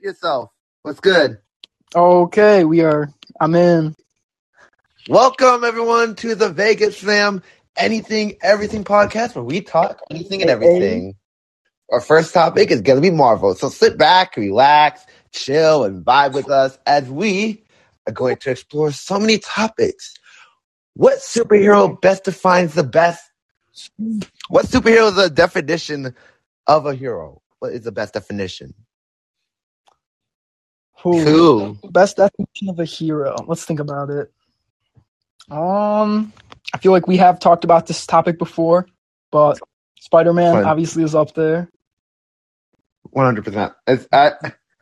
yourself. What's good? Okay, we are. I'm in. Welcome everyone to the Vegas Fam Anything Everything podcast where we talk anything and everything. Our first topic is gonna be Marvel. So sit back, relax, chill, and vibe with us as we are going to explore so many topics. What superhero best defines the best? What superhero is the definition of a hero? What is the best definition? Who? Best definition of a hero. Let's think about it. Um, I feel like we have talked about this topic before, but Spider-Man Fine. obviously is up there. One hundred percent. It's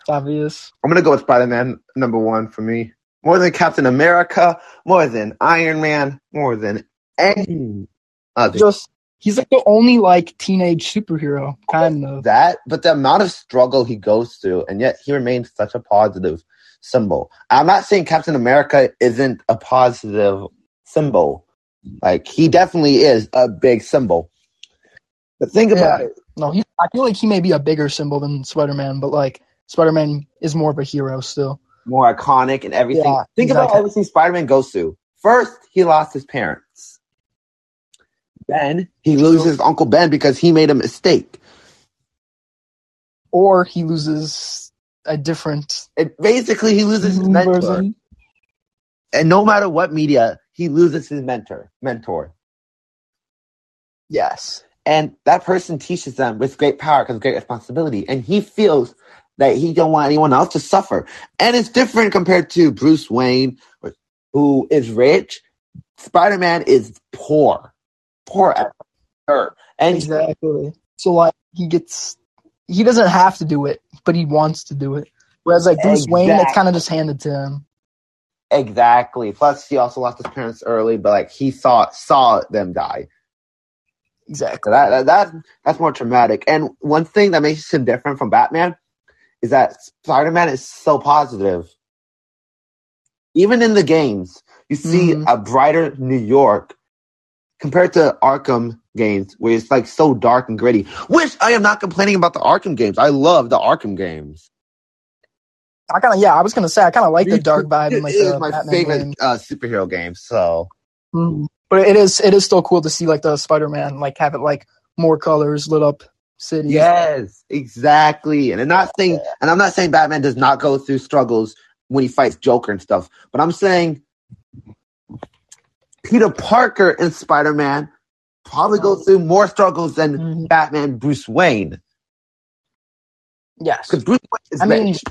It's obvious. I'm gonna go with Spider Man number one for me. More than Captain America, more than Iron Man, more than any other. Just he's like the only like teenage superhero, kind of. that, but the amount of struggle he goes through, and yet he remains such a positive symbol. I'm not saying Captain America isn't a positive symbol. Like he definitely is a big symbol. But think about Yeah. it. No, he. I feel like he may be a bigger symbol than Spider-Man, but like Spider-Man is more of a hero still. More iconic and everything. Yeah, think about exactly. everything Spider-Man goes through. First, he lost his parents. Then he loses Uncle Ben because he made a mistake. Or he loses a different basically, he loses his mentor. And no matter what media, he loses his mentor. Mentor. Yes. And that person teaches them with great power comes great responsibility. And he feels that he don't want anyone else to suffer. And it's different compared to Bruce Wayne, who is rich. Spider-Man is poor. Poor dirt. And Exactly. So like he gets he doesn't have to do it, but he wants to do it. Whereas like Bruce Wayne, it's kind of just handed to him. exactly. Plus he also lost his parents early, but like he saw saw them die. Exactly. So that, that that that's more traumatic. And one thing that makes him different from Batman is that Spider-Man is so positive. Even in the games, you see Mhm. a brighter New York compared to Arkham games, where it's like so dark and gritty. Which I am not complaining about the Arkham games. I love the Arkham games. I kind of yeah, I was gonna say I kind of like the dark vibe in like it is my Batman favorite uh, superhero game. So Mhm. But it is it is still cool to see like the Spider-Man like have it like more colors lit up city. Yes, exactly. And I'm not saying, and I'm not saying Batman does not go through struggles when he fights Joker and stuff, but I'm saying Peter Parker and Spider Man probably go through more struggles than Mhm. Batman Bruce Wayne Yes. because Bruce Wayne is I mean, rich.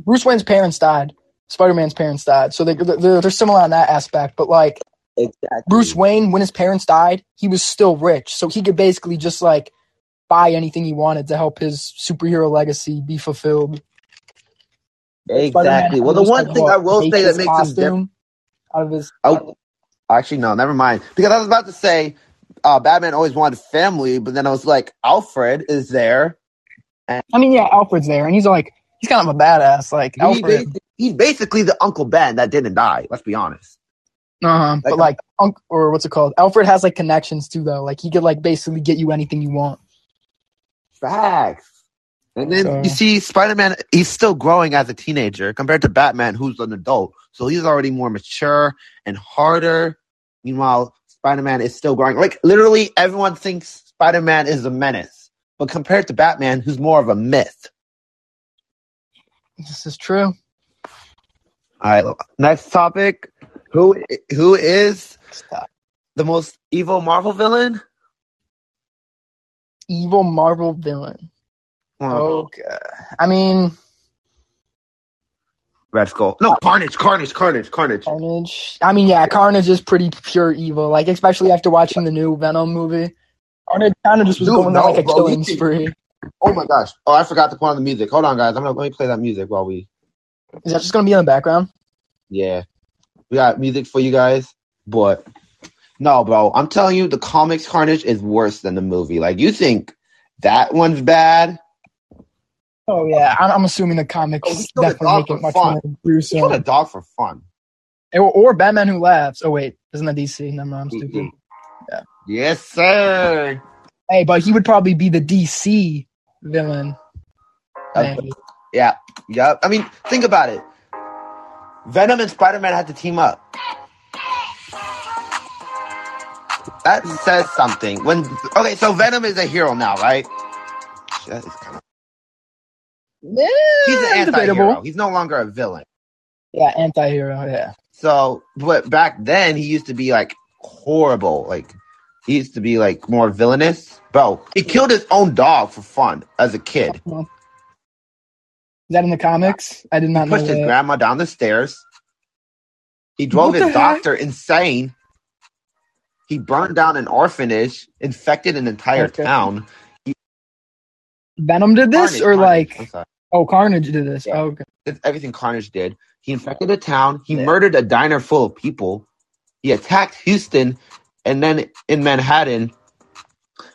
Bruce Wayne's parents died. Spider-Man's parents died, so they they're, they're similar on that aspect. But like exactly. Bruce Wayne, when his parents died, he was still rich, so he could basically just like buy anything he wanted to help his superhero legacy be fulfilled. exactly. Spider-Man Well, the one thing I will say that makes him different. out of his. Oh, actually, no, never mind. Because I was about to say uh, Batman always wanted family, but then I was like, Alfred is there. I mean, yeah, Alfred's there, and he's like he's kind of a badass. Like He Alfred, basi- he's basically the Uncle Ben that didn't die. Let's be honest. uh-huh. Like, but like Unc or what's it called? Alfred has like connections too, though. Like he could like basically get you anything you want. Facts. And then So- you see Spider Man, he's still growing as a teenager compared to Batman, who's an adult. So he's already more mature and harder. Meanwhile, Spider Man is still growing. Like, literally, everyone thinks Spider Man is a menace. But compared to Batman, who's more of a myth. This is true. All right, next topic. Who Who is the most evil Marvel villain? Evil Marvel villain. Oh, Okay. I mean, Red Skull. No, Carnage, Carnage, Carnage, Carnage. Carnage. I mean, yeah, Carnage is pretty pure evil. Like, especially after watching the new Venom movie. Carnage kind of just was Dude, going no, on like a bro, killing spree. Oh my gosh. Oh, I forgot to put on the music. Hold on, guys. I'm gonna let me play that music while we. Is that just gonna be in the background? Yeah, we got music for you guys, but no, bro. I'm telling you, the comics Carnage is worse than the movie. Like you think that one's bad? Oh yeah, I'm, I'm assuming the comics Oh, killed a definitely make it much fun. more Kill a gruesome. dog for fun. Or, or Batman Who Laughs. Oh wait, isn't that DC? Never mind, I'm stupid. Mm-mm. Yeah. Yes, sir. Hey, but he would probably be the DC villain. Uh, Yeah, yeah. I mean, think about it. Venom and Spider Man had to team up. That says something. When okay, so Venom is a hero now, right? That is kind of- Yeah, He's an anti-hero. debatable. He's no longer a villain. Yeah, anti-hero. Yeah. So, but back then he used to be like horrible. Like he used to be like more villainous. Bro, he killed his own dog for fun as a kid. Is that in the comics? I did not know pushed his grandma down the stairs. He drove What his heck? doctor insane. He burned down an orphanage, infected an entire Okay. town. Venom did this, Carnage, or Carnage, like, oh, Carnage did this. Yeah. Oh, okay. It's everything Carnage did. He infected a town. He Yeah. murdered a diner full of people. He attacked Houston, and then in Manhattan,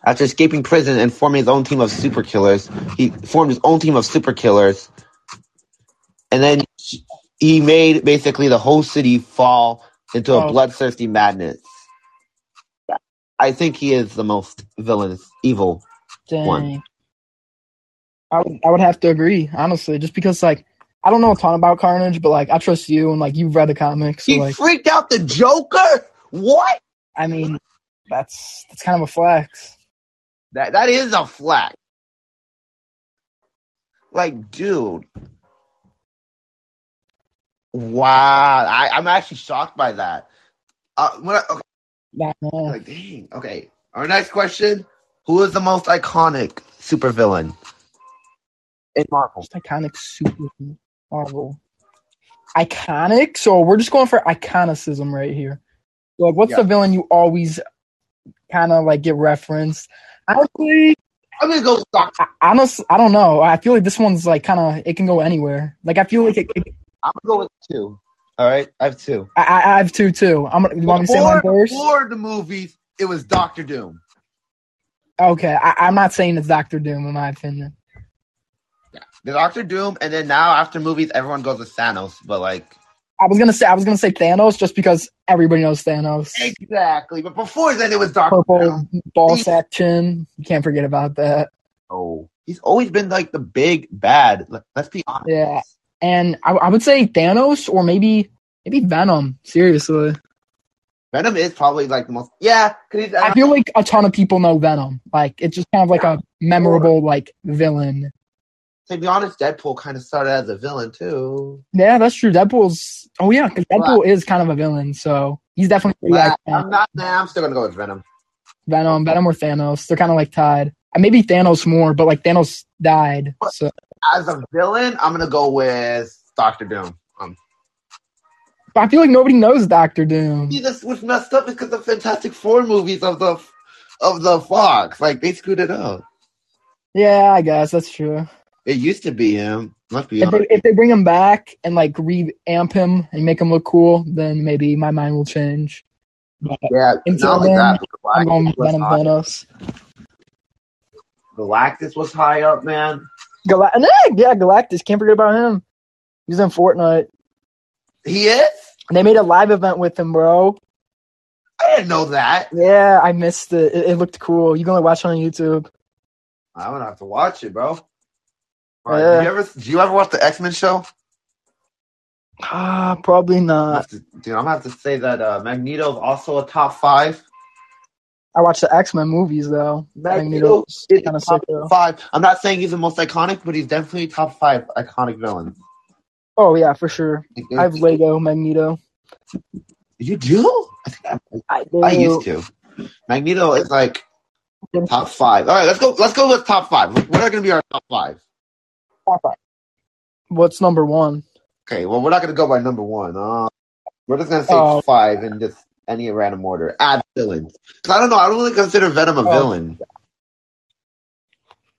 after escaping prison and forming his own team of super killers, he formed his own team of super killers, and then he made basically the whole city fall into a Oh. bloodthirsty madness. I think he is the most villainous, evil. Dang. One. I would, I would have to agree, honestly, just because like I don't know a ton about Carnage, but like I trust you and like you've read the comics, so He like freaked out the Joker. What? I mean, that's that's kind of a flex. That that is a flex. Like, dude. Wow, I, I'm actually shocked by that. Uh, when I, okay, like, dang. Okay, our next question: Who is the most iconic supervillain in Marvel? most iconic super Marvel. Iconic. So we're just going for iconicism right here. Like, what's Yeah. the villain you always kind of like get referenced? Honestly, I'm gonna go. with I, honest, I don't know. I feel like this one's like kind of it can go anywhere. Like I feel like it, it- I'm gonna go with two. All right, I have two. I, I have two too. I'm gonna. You want me to say mine Before, first? before the movies, it was Doctor Doom. Okay, I, I'm not saying it's Doctor Doom in my opinion. The Doctor Doom, and then now after movies, everyone goes with Thanos. But like, I was gonna say I was gonna say Thanos just because everybody knows Thanos. exactly. But before then, it was Doctor Purple Doom. ball sack chin. You can't forget about that. Oh, he's always been like the big bad. Let- Let's be honest. Yeah. And I, I would say Thanos or maybe maybe Venom. Seriously, Venom is probably like the most. Yeah, because he's. I uh, feel like a ton of people know Venom. Like it's just kind of like a memorable like villain. To be honest, Deadpool kind of started as a villain too. Yeah, that's true. Deadpool's. Oh yeah, because Deadpool is kind of a villain, so he's definitely But iconic. I'm not. Nah, I'm still gonna go with Venom. Venom, Venom or Thanos. They're kind of like tied. Maybe Thanos more, but like Thanos died. So As a villain, I'm gonna go with Doctor Doom. Um, but I feel like nobody knows Doctor Doom. see, this was messed up because the Fantastic Four movies of the of the Fox, like they screwed it up. Yeah, I guess that's true. It used to be him. Let's be If they, if they bring him back and like revamp him and make him look cool, then maybe my mind will change. But Yeah, Until then, that, I'm going Galactus was Venom high. Thanos. Galactus was high up, man. Gal- yeah, Galactus. Can't forget about him. He's in Fortnite. He is. And they made a live event with him, bro. I didn't know that. Yeah, I missed it. It, it looked cool. You can only watch it on YouTube. I'm gonna have to watch it, bro. Right, Yeah. do you ever do you ever watch the X Men show? Ah, probably not. to, dude, I'm gonna have to say that uh, Magneto is also a top five. I watch the X Men movies though. Magneto is kind of top sick five. I'm not saying he's the most iconic, but he's definitely top five iconic villain. Oh yeah, for sure. I have Lego Magneto. You do? I think I, I, do. I used to. Magneto is like top five. All right, let's go. Let's go with top five. What are gonna be our top five? What's number one? Okay, well, we're not gonna go by number one. Uh, we're just gonna say Oh. five in just any random order. Add villains. 'Cause I don't know. I don't really consider Venom a Oh. villain.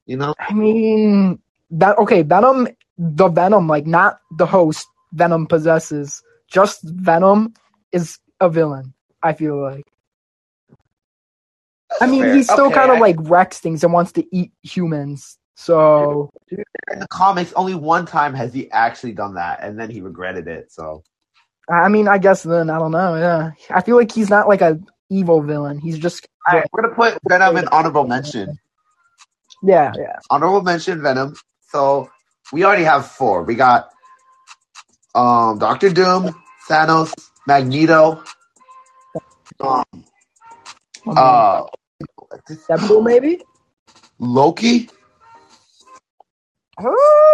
You know? I mean, that okay, Venom, the Venom, like not the host Venom possesses, just Venom is a villain. I feel like. I mean, Fair. he still Okay, kind of I- like wrecks things and wants to eat humans. So in the comics, only one time has he actually done that, and then he regretted it. So I mean, I guess then I don't know. Yeah, I feel like he's not like a evil villain. He's just All right, we're gonna put Venom in honorable mention. yeah, yeah. Honorable mention Venom. So we already have four. We got um Doctor Doom, Thanos, Magneto, um, uh, Deadpool, maybe. Loki. Uh,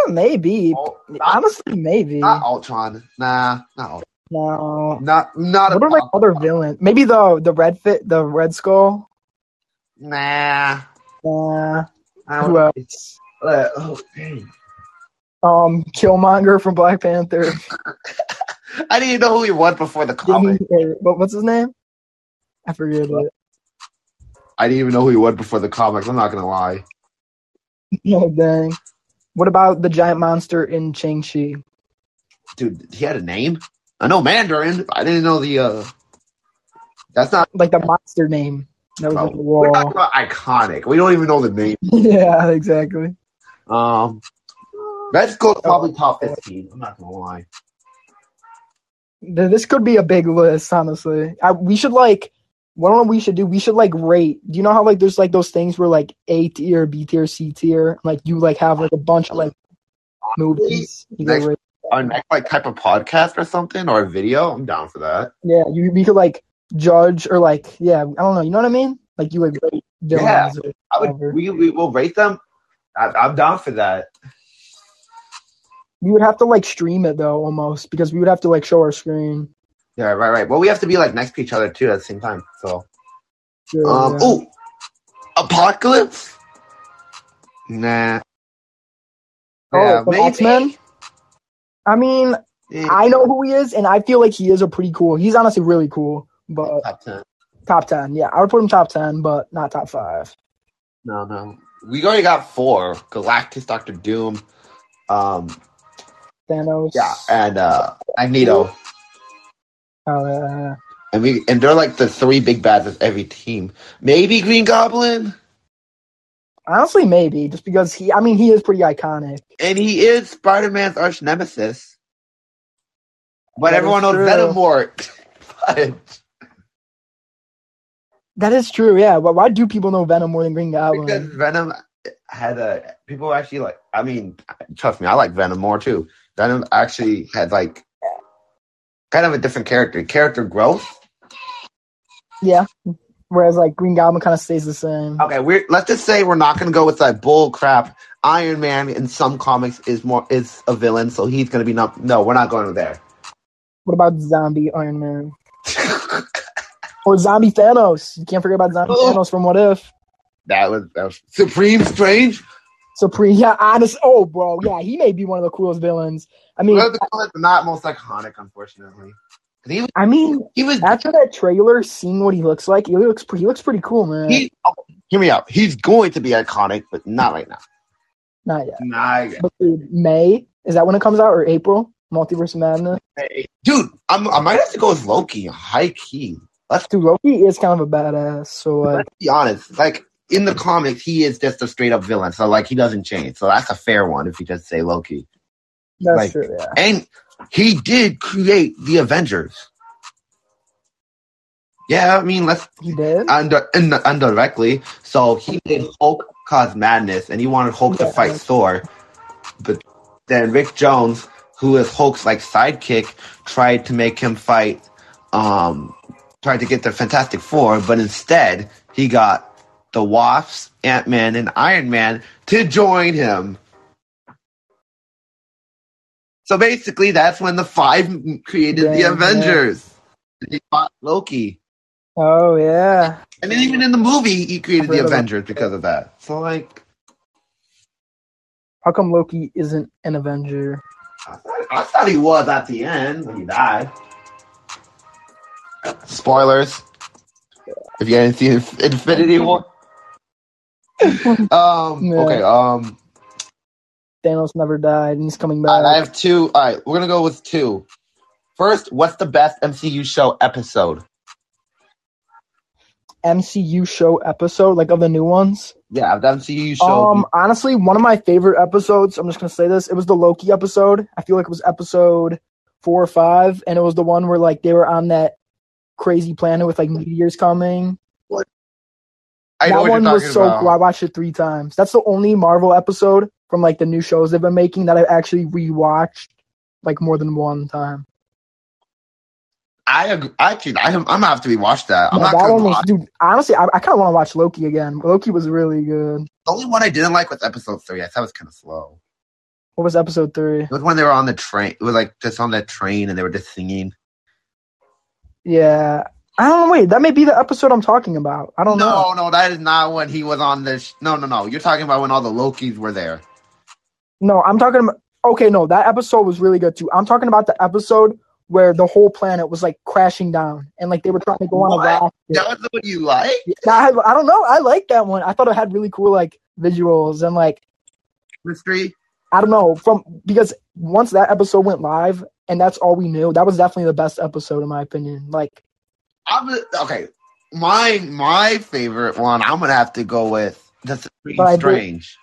maybe. Oh, not, Honestly, maybe. not Ultron. Nah, not Ultron. No. Not not What are like other villains? Maybe the the red fit, the Red Skull. Nah. I who else? Uh, oh, dang. Um, Killmonger from Black Panther. I didn't even know who he was before the comic. What, what's his name? I forget it. I didn't even know who he was before the comics. I'm not gonna lie. No dang. What about the giant monster in Shang-Chi? Dude, he had a name. I know Mandarin. I didn't know the. uh That's not. Like the monster name that was on the we're talking wall. about iconic. We don't even know the name. yeah, exactly. Um, let's go probably top 15. I'm not gonna lie. This could be a big list, honestly. I, we should like, what I don't know we should do. We should like rate. Do you know how like there's like those things where like A tier, B tier, C tier, like you like have like a bunch of like movies. You Next- rate. Our next like type of podcast or something or a video. I'm down for that. Yeah, you we could like judge or like yeah, I don't know. You know what I mean? Like you like rate or I would. We we will rate them. I, I'm down for that. We would have to like stream it though, almost because we would have to like show our screen. Yeah, right, right. Well, we have to be like next to each other too at the same time. So, Sure, um, yeah. oh, apocalypse. Nah. Oh, Yeah, the maybe. X-Men? I mean, Eh, I know who he is, and I feel like he is a pretty cool. He's honestly really cool, but top ten. top ten. Yeah, I would put him top ten, but not top five. No, no. We already got four: Galactus, Doctor Doom, um, Thanos. yeah, and uh, Magneto. Oh, yeah. And we and they're like the three big bads of every team. Maybe Green Goblin, Honestly, maybe just because he. I mean, he is pretty iconic. and he is Spider Man's arch nemesis. But That everyone knows. Venom more. That is true. Yeah, but why do people know Venom more than Green Goblin? because? Venom had a people actually like. I mean, trust me, I like Venom more too. Venom actually had like kind of a different character, character growth. Yeah. Whereas like Green Goblin kind of stays the same. Okay, we're let's just say we're not going to go with that bull crap. Iron Man in some comics is more is a villain, so he's going to be not. No, we're not going there. What about zombie Iron Man or zombie Thanos? You can't forget about zombie Oh. Thanos from What If. that was that was Supreme Strange. Supreme. Yeah, honest. Oh, bro. Yeah, he may be one of the coolest villains. I mean, the coolest, not most iconic, unfortunately. Was I mean, he was after that trailer, seeing what he looks like, he looks he looks pretty cool, man. he. oh, hear me out. He's going to be iconic, but not right now. Not yet. Not yet. But dude, May is that when it comes out or April? Multiverse Madness. Hey, dude, I'm, I might have to go with Loki. High key. Let's Dude, Loki is kind of a badass. So like, let's be honest. Like in the comics, he is just a straight up villain. So like he doesn't change. So that's a fair one if you just say Loki. that's like- true. Yeah. And he did create the Avengers. Yeah, I mean, let's He did. under in, indirectly. So he made Hulk cause madness, and he wanted Hulk to fight Thor. But then Rick Jones, who is Hulk's like sidekick, tried to make him fight. Um, tried to get the Fantastic Four, but instead he got the Wasps, Ant Man, and Iron Man to join him. So basically, that's when the five created Yeah, the yeah. Avengers. He fought Loki. Oh yeah. And then even in the movie, he created the I've heard about Avengers because of that. So like, How come Loki isn't an Avenger? I thought, I thought he was at the end when he died. Spoilers. If you hadn't seen Infinity War. um. Yeah. Okay. Um. Thanos never died, and he's coming back. I have two. All right, we're gonna go with two. First, what's the best MCU show episode? MCU show episode, like of the new ones. Yeah, the MCU show. Um, honestly, one of my favorite episodes. I'm just gonna say this. It was the Loki episode. I feel like it was episode four or five, and it was the one where like they were on that crazy planet with like meteors coming. I that one was so about. cool. I watched it three times. That's the only Marvel episode from like the new shows they've been making that I've actually rewatched like more than one time. I agree. Actually, I, I'm gonna have to rewatch that. I'm Yeah, not that one was, dude. Honestly, I, I kind of want to watch Loki again. Loki was really good. The only one I didn't like was episode three. I thought it was kind of slow. What was episode three? It was when they were on the train. It was like just on that train and they were just singing. Yeah, I don't know. Wait, that may be the episode I'm talking about. I don't know. No, no, that is not when he was on this. No, no, no. You're talking about when all the Lokis were there. No, I'm talking about. Okay, no, that episode was really good too. I'm talking about the episode where the whole planet was like crashing down and like they were trying to go on What? a rocket. That was the one you like? I, I don't know. I like that one. I thought it had really cool like visuals and like Mystery? I don't know from because once that episode went live and that's all we knew. That was definitely the best episode in my opinion. Like I'm okay. My my favorite one. I'm gonna have to go with the Supreme But I do- Strange.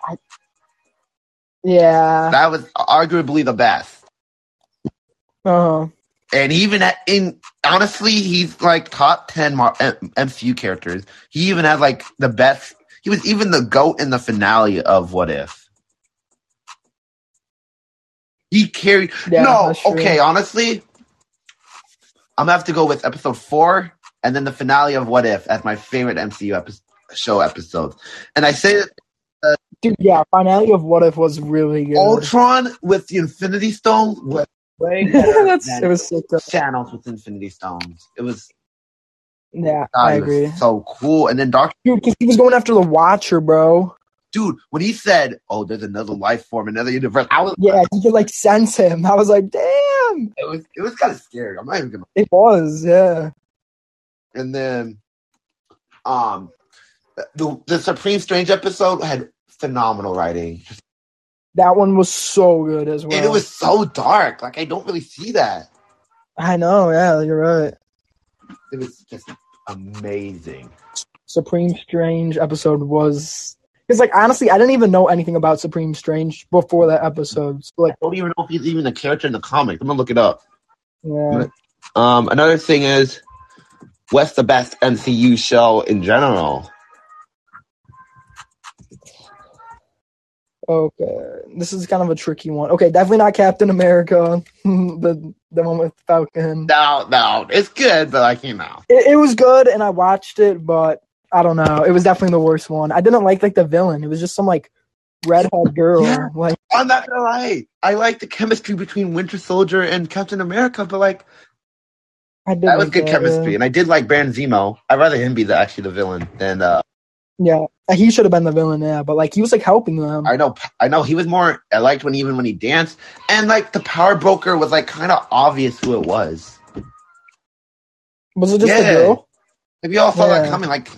yeah, That was arguably the best. Uh huh. And even at, in honestly, he's like top ten Mar- M- MCU characters. He even had like the best. He was even the goat in the finale of What If. He carried. yeah. no, okay. Honestly, I'm gonna have to go with episode four, and then the finale of What If as my favorite MCU epi- show episode. And I say that dude. Yeah, finale of What If was really good. Ultron with the Infinity Stone was way That's it was sick. though. Thanos with Infinity Stones. It was. Yeah, God, I was agree, So cool. And then Doctor, dude. Because he was going after the Watcher, bro. Dude, when he said, "Oh, there's another life form, another universe," I was, Yeah, he could like sense him. I was like, damn, it was, it was kind of scary. I'm not even gonna. it was. Yeah, And then, um, the the Supreme Strange episode had phenomenal writing, that one was so good as well. and it was so dark. Like I don't really see that. I know. Yeah, you're right. It was just amazing. Supreme Strange episode was because like honestly, I didn't even know anything about Supreme Strange before that episode. So like, I don't even know if he's even a character in the comics. I'm gonna look it up. yeah, Um, another thing is, what's the best MCU show in general? okay, this is kind of a tricky one. Okay, definitely not Captain America, the the one with Falcon. No, no, it's good, but like you know, It, it was good, and I watched it, but I don't know. It was definitely the worst one. I didn't like like the villain. It was just some like redhead girl. Yeah. Like I'm not gonna lie. I like the chemistry between Winter Soldier and Captain America, but like I did that was like good that, chemistry, yeah. and I did like Baron Zemo. I'd rather him be the actually the villain than uh. Yeah, he should have been the villain. Yeah, but like he was like helping them. I know, I know. He was more. I liked when even when he danced, and like the power broker was like kind of obvious who it was. was it just a Yeah. girl? Like we all saw that Yeah. coming. Like,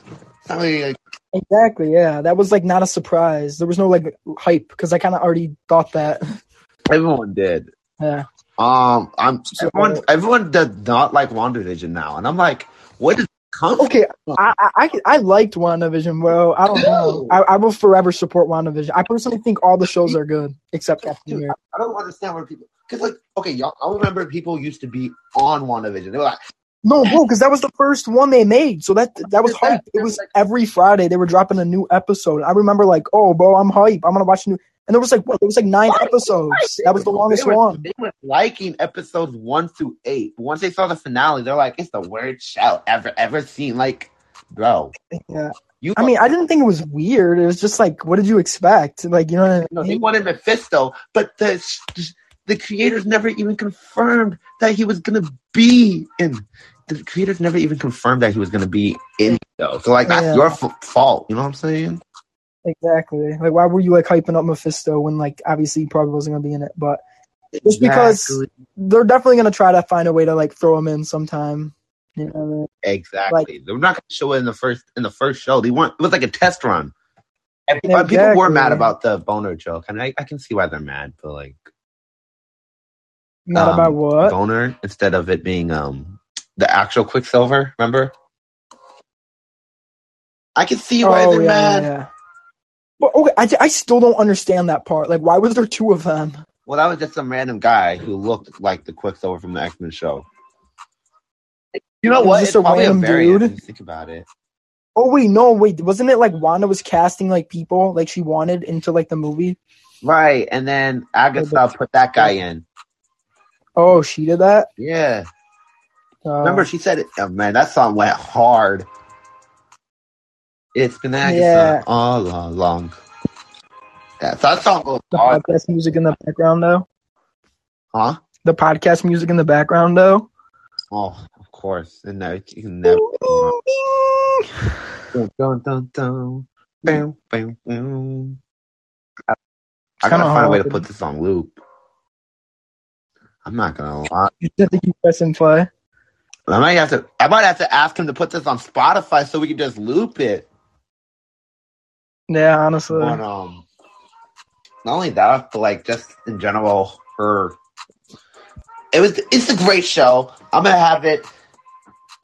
really like Exactly. Yeah, that was like not a surprise. There was no like hype because I kind of already thought that. everyone did. Yeah. Um, I'm So- everyone. Everyone does not like WandaVision now, and I'm like, what is come? Okay, I I I, I liked WandaVision, bro. I don't know. I, I will forever support WandaVision. I personally think all the shows are good except Captain Dude, America. I don't understand where people because like okay, y'all. I remember people used to be on WandaVision. They were like, No, bro, because that was the first one they made, so that that was hype. It was every Friday they were dropping a new episode. I remember like, oh, bro, I'm hype. I'm gonna watch new. And there was like what? There was like nine episodes. That was the longest they were, one. They were liking episodes one through eight. But once they saw the finale, they're like, it's the worst show ever ever seen. Like, bro, Yeah. you. I mean, I didn't think it was weird. It was just like, what did you expect? Like, you know what I No, they wanted Mephisto, but the the creators never even confirmed that he was gonna be in. The creators never even confirmed that he was gonna be in though. So like that's Yeah. your f- fault. You know what I'm saying? Exactly. Like, why were you like hyping up Mephisto when like obviously he probably wasn't gonna be in it? But Just because- they're definitely gonna try to find a way to like throw him in sometime. You know what I mean? Exactly. They're not gonna show it in the first in the first show. They want it was like a test run. And people, people were mad about the boner joke, and I, I can see why they're mad. But like Not Um, about what? boner instead of it being um the actual Quicksilver. Remember? I can see why they're Oh, yeah, mad. yeah. But okay, I, I still don't understand that part. Like, why was there two of them? Well, that was just some random guy who looked like the Quicksilver from the X Men show. You know Was what? this It's a probably a random variant. dude? Think about it. Oh wait, no, wait, wasn't it like Wanda was casting like people like she wanted into like the movie? Right, and then Agatha oh, put that guy in. Oh, she did that. Yeah, Uh, remember she said it. Oh, man, that song went hard. It's been Agatha Yeah. all along. Yeah, so that song goes the hard, podcast music in the background though. huh? The podcast music in the background though. Oh, of course. And now you can never. Dun, dun, dun, dun. Bam, bam, bam. I, I gotta find a way to put this on loop. I'm not gonna lie. You just have to keep pressing play. I might have to. I might have to ask him to put this on Spotify so we can just loop it. Yeah, honestly. But um, not only that, but like just in general, her. It was. It's a great show. I'm gonna have it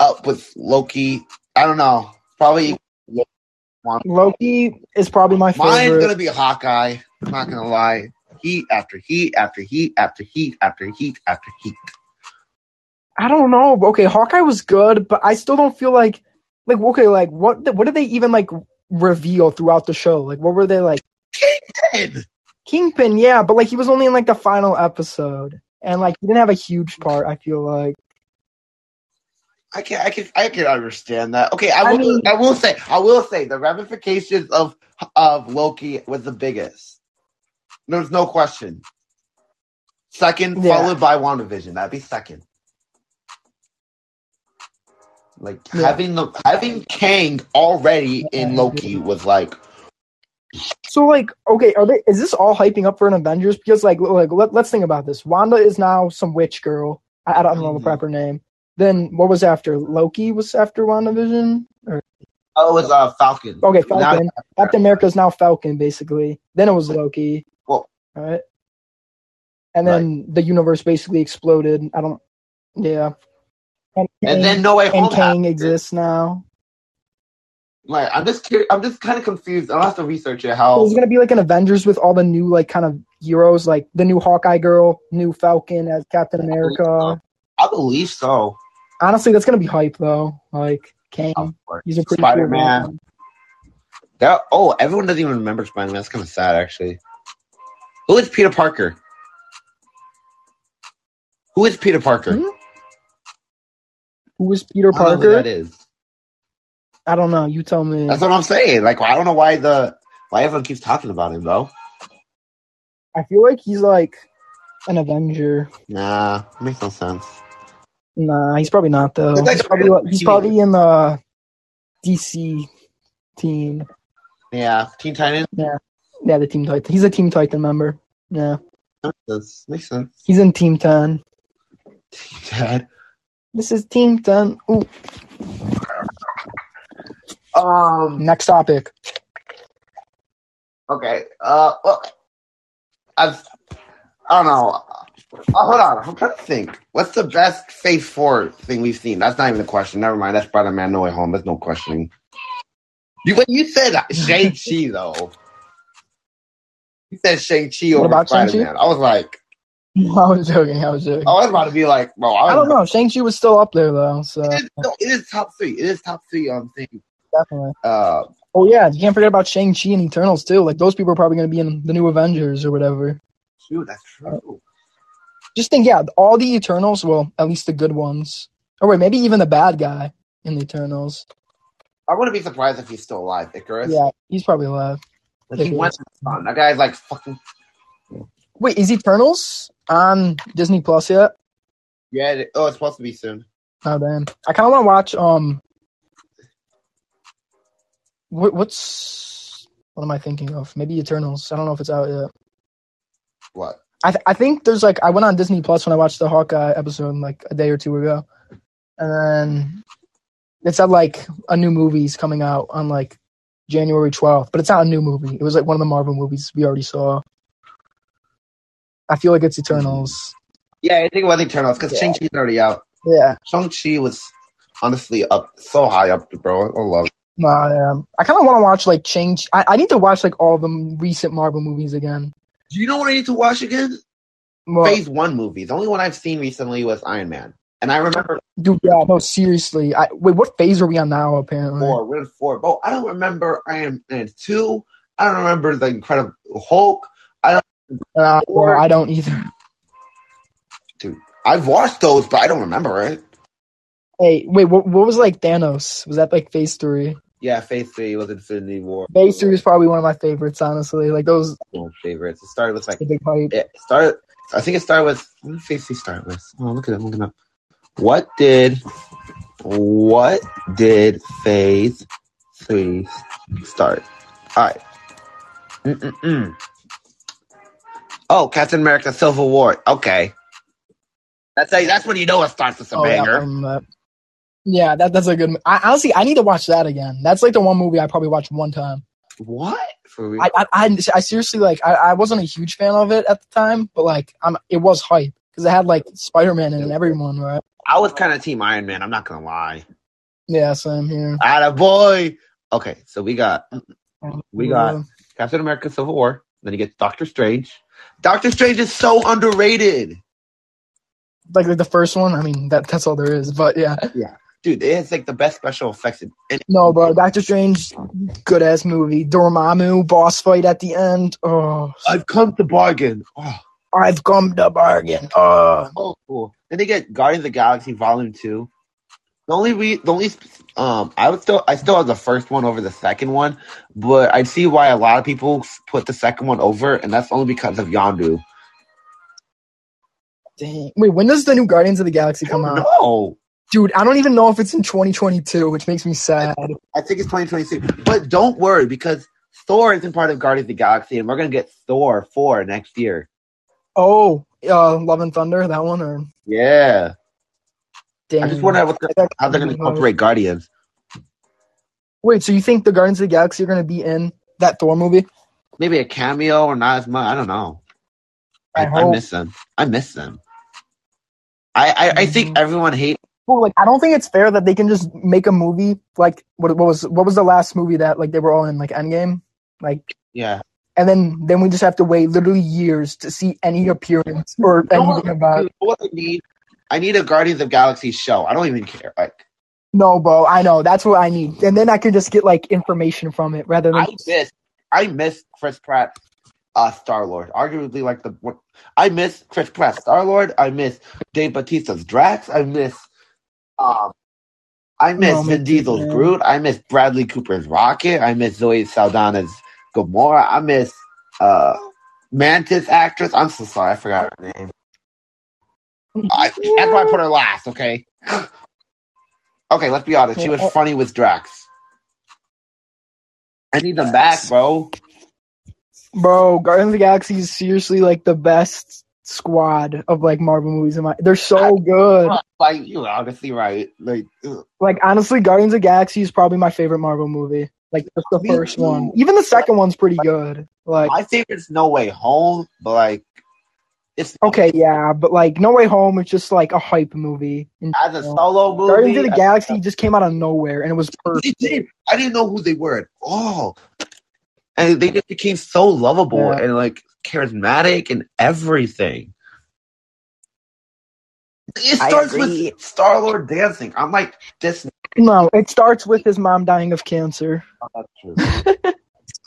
up with Loki. I don't know. Probably Loki is probably my mine's favorite. gonna be Hawkeye. I'm not gonna lie. Heat after heat after heat after heat after heat after heat. I don't know. Okay, Hawkeye was good, but I still don't feel like like okay, like what what did they even like reveal throughout the show? Like what were they like Kingpin. Kingpin, yeah, but like he was only in like the final episode. And like he didn't have a huge part, I feel like. I can I can I can understand that. Okay, I I will mean- I will say I will say the ramifications of of Loki was the biggest. There's no question. Second, Yeah. followed by WandaVision. That'd be second. Like Yeah. having the having Kang already in Loki was like So like, okay, are they is this all hyping up for an Avengers? Because like like let, let's think about this. Wanda is now some witch girl. I, I don't know the Mhm. proper name. Then what was after? Loki was after WandaVision? Or oh it was uh Falcon. okay, Now- Falcon. Captain America's now Falcon, basically. Then it was Loki. Well- right. And then the universe basically exploded. I don't. Yeah. And, and then No Way and Kang exists now. Like I'm just curious, I'm just kind of confused. I'll have to research it So how There's gonna be like an Avengers with all the new like kind of heroes, like the new Hawkeye girl, new Falcon as Captain America. I believe so. Honestly, that's gonna be hype though. Like Kang, he's a pretty Spider Man. villain. That, oh, everyone doesn't even remember Spider Man. That's kind of sad, actually. Who is Peter Parker? Who is Peter Parker? Hmm? Who is Peter I don't know Parker? that is. I don't know. You tell me. That's what I'm saying. Like, I don't know why the why everyone keeps talking about him though. I feel like he's like an Avenger. Nah, makes no sense. Nah, he's probably not though. Like He's probably, he's probably in the DC team. Yeah, Teen Titans. Yeah, yeah, the Team Titan. He's a Team Titan member. Yeah, sense. Makes sense. he's in Team Ten. Dad. This is Team Ten. Ooh. Um. Next topic. Okay. Uh. Well, I've. I don't know. Uh, hold on. I'm trying to think. What's the best Phase Four thing we've seen? That's not even a question. Never mind. That's Spider Man No Way Home. That's no questioning. You when you said Shang Chi though, you said Shang Chi over? Spider Man. I was like, I was joking. I was joking. I was about to be like, bro. I, I don't know. Shang Chi was still up there though, so It is, no, it is top three. It is top three on thing. definitely. Uh, Oh yeah, you can't forget about Shang Chi and Eternals too. Like those people are probably going to be in the new Avengers or whatever. shoot, that's true. Just think, yeah, all the Eternals. Well, at least the good ones. Or wait, maybe even the bad guy in the Eternals. I wouldn't be surprised if he's still alive, Ikaris. Yeah, he's probably alive. Like, he went to the sun. That guy's like fucking. Wait, is Eternals on Disney Plus yet? Yeah. It, oh, it's supposed to be soon. Oh damn! I kind of want to watch. Um, what, what's what am I thinking of? Maybe Eternals. I don't know if it's out yet. What? I th- I think there's like I went on Disney Plus when I watched the Hawkeye episode like a day or two ago, and then it said like a new movie's coming out on like January 12th, but it's not a new movie. It was like one of the Marvel movies we already saw. I feel like it's Eternals. Yeah, I think about the Eternals because Yeah. Shang Chi's already out. Yeah, Shang Chi was honestly up so high up, bro. I love. it. nah, yeah. I kind of want to watch like change. I, I need to watch like all the recent Marvel movies again. Do you know what I need to watch again? Well, Phase one movies. The only one I've seen recently was Iron Man, and I remember dude, yeah, no, seriously. I wait, what phase are we on now? Apparently, four. We're in four. But I don't remember Iron Man two. I don't remember the Incredible Hulk. Uh, well, I don't either. Dude, I've watched those, but I don't remember it. Hey, wait, what, what was like Thanos? Was that like Phase Three? Yeah, Phase Three was Infinity War. Phase Three is probably one of my favorites, honestly. Like those One favorites. It started with like the big hype. it started. I think it started with. What did Phase Three start with? Oh, look at it. Look at it. What did what did Phase Three start? All right. Mm-mm-mm. Oh, Captain America: Civil War. Okay. That's a, that's when you know it starts with a Oh, yeah, banger. um, that- yeah, that that's a good. I, honestly, I need to watch that again. That's like the one movie I probably watched one time. What? For real? I I, I, I seriously like I, I wasn't a huge fan of it at the time, but like I'm it was hype because it had like Spider Man and everyone, right? I was kind of Team Iron Man. I'm not gonna lie. Yeah, same here. Atta boy. Okay, so we got We got- Captain America: Civil War. Then you get Doctor Strange. Doctor Strange is so underrated, like like the first one. I mean that that's all there is, but yeah. Yeah, dude. It has like the best special effects. In, No, bro, Doctor Strange, good ass movie. Dormammu boss fight at the end. Oh, I've come to bargain. Oh, I've come to bargain. Uh. Oh, so cool. Then they get Guardians of the Galaxy Volume Two. The only re- the only um I would still I still have the first one over the second one, but I see why a lot of people put the second one over, and that's only because of Yondu. dang. Wait, when does the new Guardians of the Galaxy come out? No, Dude, I don't even know if it's in 2022, which makes me sad. I think it's 2022. But don't worry because Thor isn't part of Guardians of the Galaxy, and we're gonna get Thor four next year. Oh, uh, Love and Thunder, that one, or Yeah, dang. I just wonder what the, how they're gonna incorporate Guardians. Wait, so you think the Guardians of the Galaxy are going to be in that Thor movie? Maybe a cameo or not as much. I don't know. I, I I, miss them. I miss them. I I, I think Mhm. everyone hates. Well, like I don't think it's fair that they can just make a movie like what, what was what was the last movie that like they were all in like Endgame, like, Yeah, and then then we just have to wait literally years to see any appearance or You know what- anything about. What I need? I need a Guardians of Galaxy show. I don't even care. Like No, bro, I know that's what I need, and then I can just get like information from it rather than I miss I miss Chris Pratt, uh, Star Lord. Arguably, like the what I miss Chris Pratt, Star Lord. I miss Dave Bautista's Drax. I miss um, I miss No, Vin Diesel's man. Groot. I miss Bradley Cooper's Rocket. I miss Zoe Saldana's Gamora. I miss uh Mantis actress. I'm so sorry, I forgot her name. I, that's why I put her last. Okay. Okay, let's be honest. She was funny with Drax. I need them back, bro. bro. Guardians of the Galaxy is seriously like the best squad of like Marvel movies. In my, they're so good. Like you're honestly right. Like ugh. Like honestly, Guardians of the Galaxy is probably my favorite Marvel movie. Like just the Me first too. one. Even the second one's pretty good. Like my favorite's No Way Home, but like it's okay, yeah, but like No Way Home is just like a hype movie. And, as a solo movie. Guardians of the Galaxy just came out of nowhere and it was perfect. I didn't know who they were at all, and they just became so lovable Yeah. and like charismatic and everything. It starts with Star Lord dancing. I'm like, this. No, it starts with his mom dying of cancer. Not true.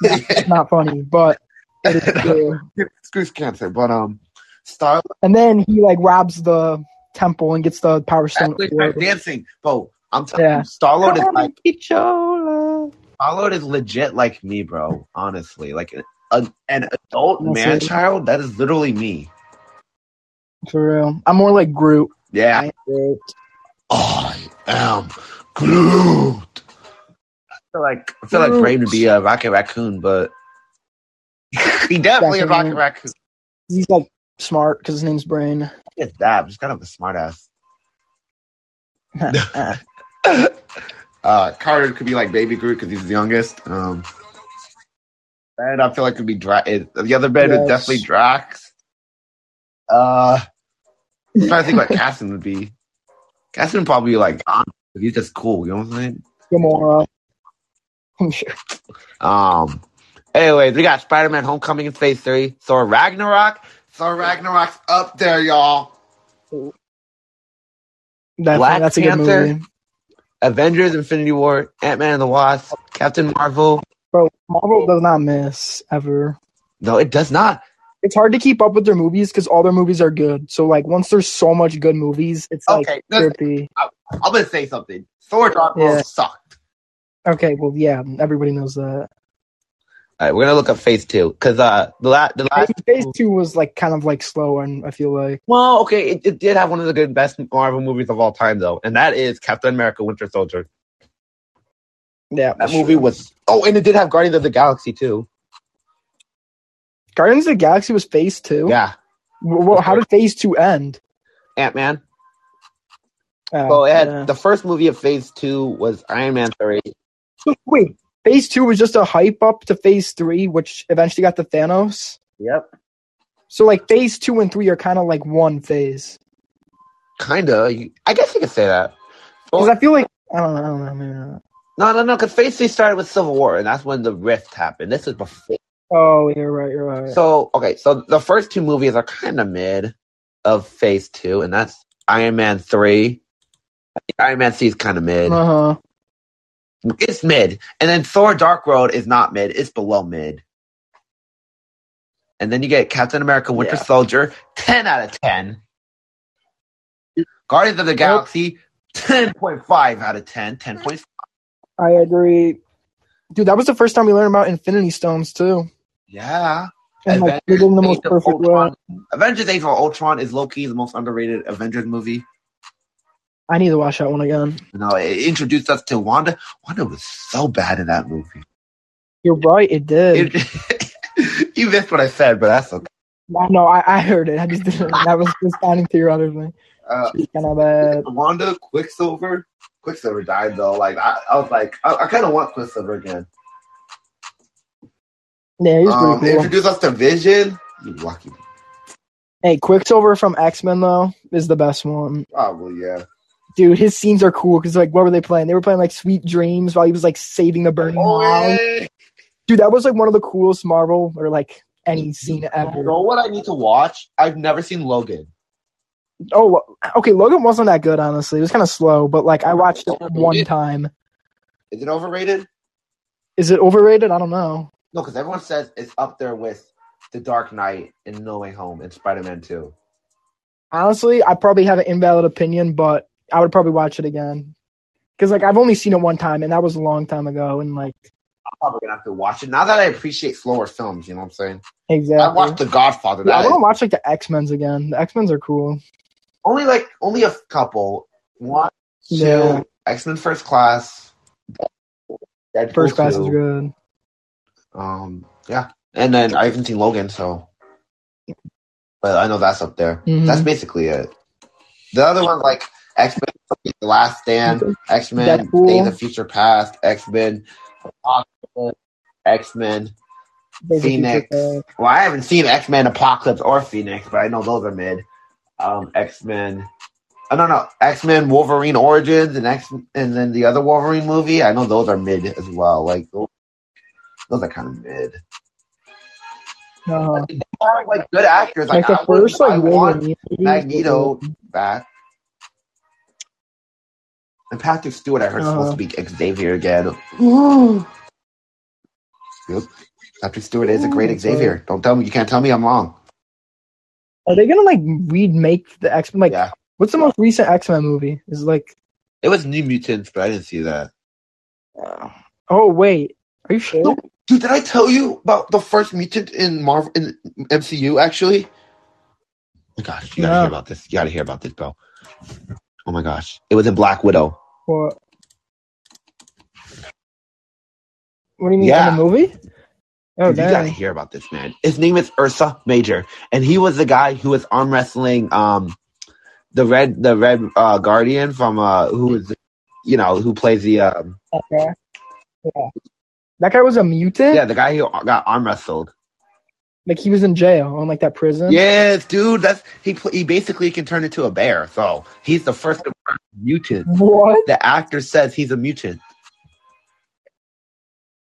It's not funny, but it is true. Screws cancer, but um, Star And then he like robs the temple and gets the power stone. Dancing, bro. I'm telling Yeah. you, Star Lord is like Pichola. Star Lord is legit like me, bro. Honestly, like a, an adult man child. That is literally me. For real. I'm more like Groot. Yeah, I am Groot. I feel like I feel like Groot. Brain would be a Rocket Raccoon, but he definitely a Rocket Raccoon. He's like smart because his name's Brain. It's that. Just kind of a smart ass. uh, Carter could be like Baby Groot because he's the youngest. Um, and I feel like it could be Dra- it- the other bed is Yes. definitely Drax. Uh, I'm trying to think what Casson would be. Casson would probably be like Gon, but he's just cool. You know what I'm saying? Gamora. I'm sure. Um. Anyways, we got Spider-Man: Homecoming in Phase Three. Thor: Ragnarok. Thor: Ragnarok's up there, y'all. That, Black that's a Panther. good movie. Avengers: Infinity War. Ant Man and the Wasp. Captain Marvel. Bro, Marvel does not miss ever. No, it does not. it's hard to keep up with their movies because all their movies are good. So like once there's so much good movies, it's like Okay, listen. trippy. I'm gonna say something. Thor: Dark World Yeah. sucked. Okay, well yeah, everybody knows that. All right, we're gonna look up Phase Two because uh, the last the last. Phase two was like kind of like slow, and I feel like Well, okay, it, it did have one of the good best Marvel movies of all time though, and that is Captain America: Winter Soldier. yeah, That movie was. Oh, and it did have Guardians of the Galaxy too. Guardians of the Galaxy was Phase two. Yeah, Well, how did Phase two end? Ant Man. Uh, So it had yeah. the first movie of Phase Two was Iron Man three. Wait, Phase two was just a hype up to Phase three, which eventually got the Thanos. Yep. So like Phase two and three are kind of like one phase. Kinda. I guess you could say that. Because I feel like I don't know, I don't know, maybe not. No, no, no. Because Phase Three started with Civil War, and that's when the rift happened. This is before. Oh, you're right, you're right. So okay, so the first two movies are kind of mid of Phase Two, and that's Iron Man three. Iron Man C is kind of mid. uh huh. It's mid, and then Thor: Dark World is not mid; it's below mid. And then you get Captain America: Winter Yeah. Soldier, ten out of ten. Guardians of the Galaxy, ten point five out of 10, 10.5. I agree. Dude, that was the first time we learned about Infinity Stones too. Yeah. And like Avengers in the most perfect. Avengers: Age of Ultron is low key the most underrated Avengers movie. I need to watch that one again. No, it introduced us to Wanda. Wanda was so bad in that movie. You're right, it did. It- you missed what I said, but that's okay. I know, I, I heard it. I just didn't. That was responding to your other thing. Uh, She's kind of bad. Wanda, Quicksilver. Quicksilver died though. Like I, I was like, I, I kind of want Quicksilver again. Yeah, he's Um, cool. Introduce us to Vision. You lucky. Hey, Quicksilver from X Men though is the best one. Probably yeah. Dude, his scenes are cool because like, what were they playing? They were playing like Sweet Dreams while he was like saving the burning Oh, mound. yeah. Dude, that was like one of the coolest Marvel or like any scene You ever. know what I need to watch? I've never seen Logan. Oh, okay. Logan wasn't that good, honestly. It was kind of slow, but like I watched it one time. Is it overrated? Is it overrated? I don't know. No, because everyone says it's up there with The Dark Knight and No Way Home and Spider Man Two. Honestly, I probably have an invalid opinion, but I would probably watch it again. Because like I've only seen it one time, and that was a long time ago. And like I'm probably gonna have to watch it now that I appreciate slower films. You know what I'm saying? exactly, I watched The Godfather. Yeah, I want to watch like the X Men's again. The X Men's are cool. only like only a couple. One, two, Yeah. X Men First Class. Deadpool First class 2. is good. Um, yeah, and then I haven't seen Logan, so but I know that's up there. Mhm. That's basically it. The other ones like X Men, The Last Stand, X Men, Deadpool. Days of Future Past, X Men, Apocalypse, X Men. Phoenix. Well, I haven't seen X Men Apocalypse or Phoenix, but I know those are mid. Um, X Men. I don't know X Men Wolverine Origins and X and then the other Wolverine movie. I know those are mid as well. Like those, those are kind of mid. Uh-huh. Like good actors. Like Like, the I, first I like want Wolverine Magneto back. And Patrick Stewart, I heard, Uh-huh. supposed to be Xavier again. Yep. Patrick Stewart is a great Ooh, Xavier. Don't tell me you can't tell me I'm wrong. Are they gonna like remake the X Men? Like, yeah, what's the most recent X Men movie? Is like, it was New Mutants, but I didn't see that. uh, oh wait, are you sure? No, dude, did I tell you about the first mutant in Marvel in MCU? Actually, oh my gosh, you gotta No. hear about this. You gotta hear about this, bro. Oh my gosh, it was in Black Widow. What? What do you mean Yeah. in the movie? Oh, Dude, you gotta hear about this man. His name is Ursa Major, and he was the guy who was arm wrestling um the red the red uh guardian from uh who was you know who plays the um Okay. Yeah. That guy was a mutant. yeah the guy who got arm wrestled. Like he was in jail on like that prison. Yes, dude, that's he. He basically can turn into a bear. So he's the first mutant. What? The actor says he's a mutant.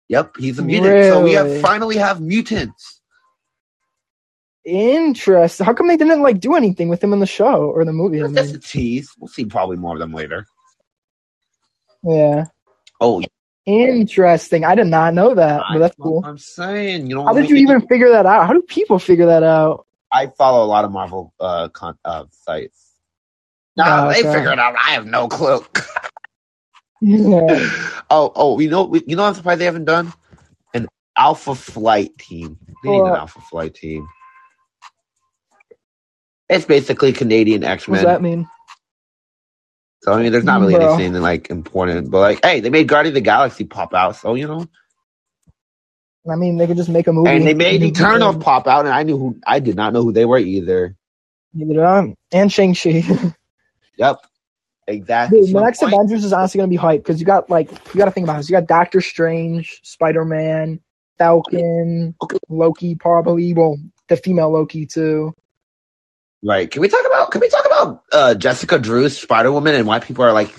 Yep, he's a mutant. So we have finally have mutants. Interesting. How come they didn't like do anything with him in the show or the movie? I That's mean? a tease. We'll see probably more of them later. Yeah. Oh, Interesting. I did not know that, but that's I- cool. I'm saying, you know, How did you even figure that out? How do people figure that out? I follow a lot of Marvel uh, con- uh sites. No, Oh, they okay. figure it out. I have no clue. Yeah. oh, oh, you know, you know, I'm surprised they haven't done an Alpha Flight team. They need an Alpha Flight team. It's basically Canadian X Men. What does that mean? So I mean, there's not really Bro. anything like important, but like, hey, they made Guardian of the Galaxy pop out, so you know, I mean, they could just make a movie. and they made Mhm. Eternals pop out, and I knew who I did not know who they were either. Neither did I. And Shang Chi. Yep, exactly. Dude, the next point- Avengers is honestly gonna be hype because you got like you got to think about this. You got Doctor Strange, Spider Man, Falcon, Okay. Loki, probably. Well, the female Loki too. Right. Can we talk about can we talk about uh Jessica Drew's Spider Woman and why people are like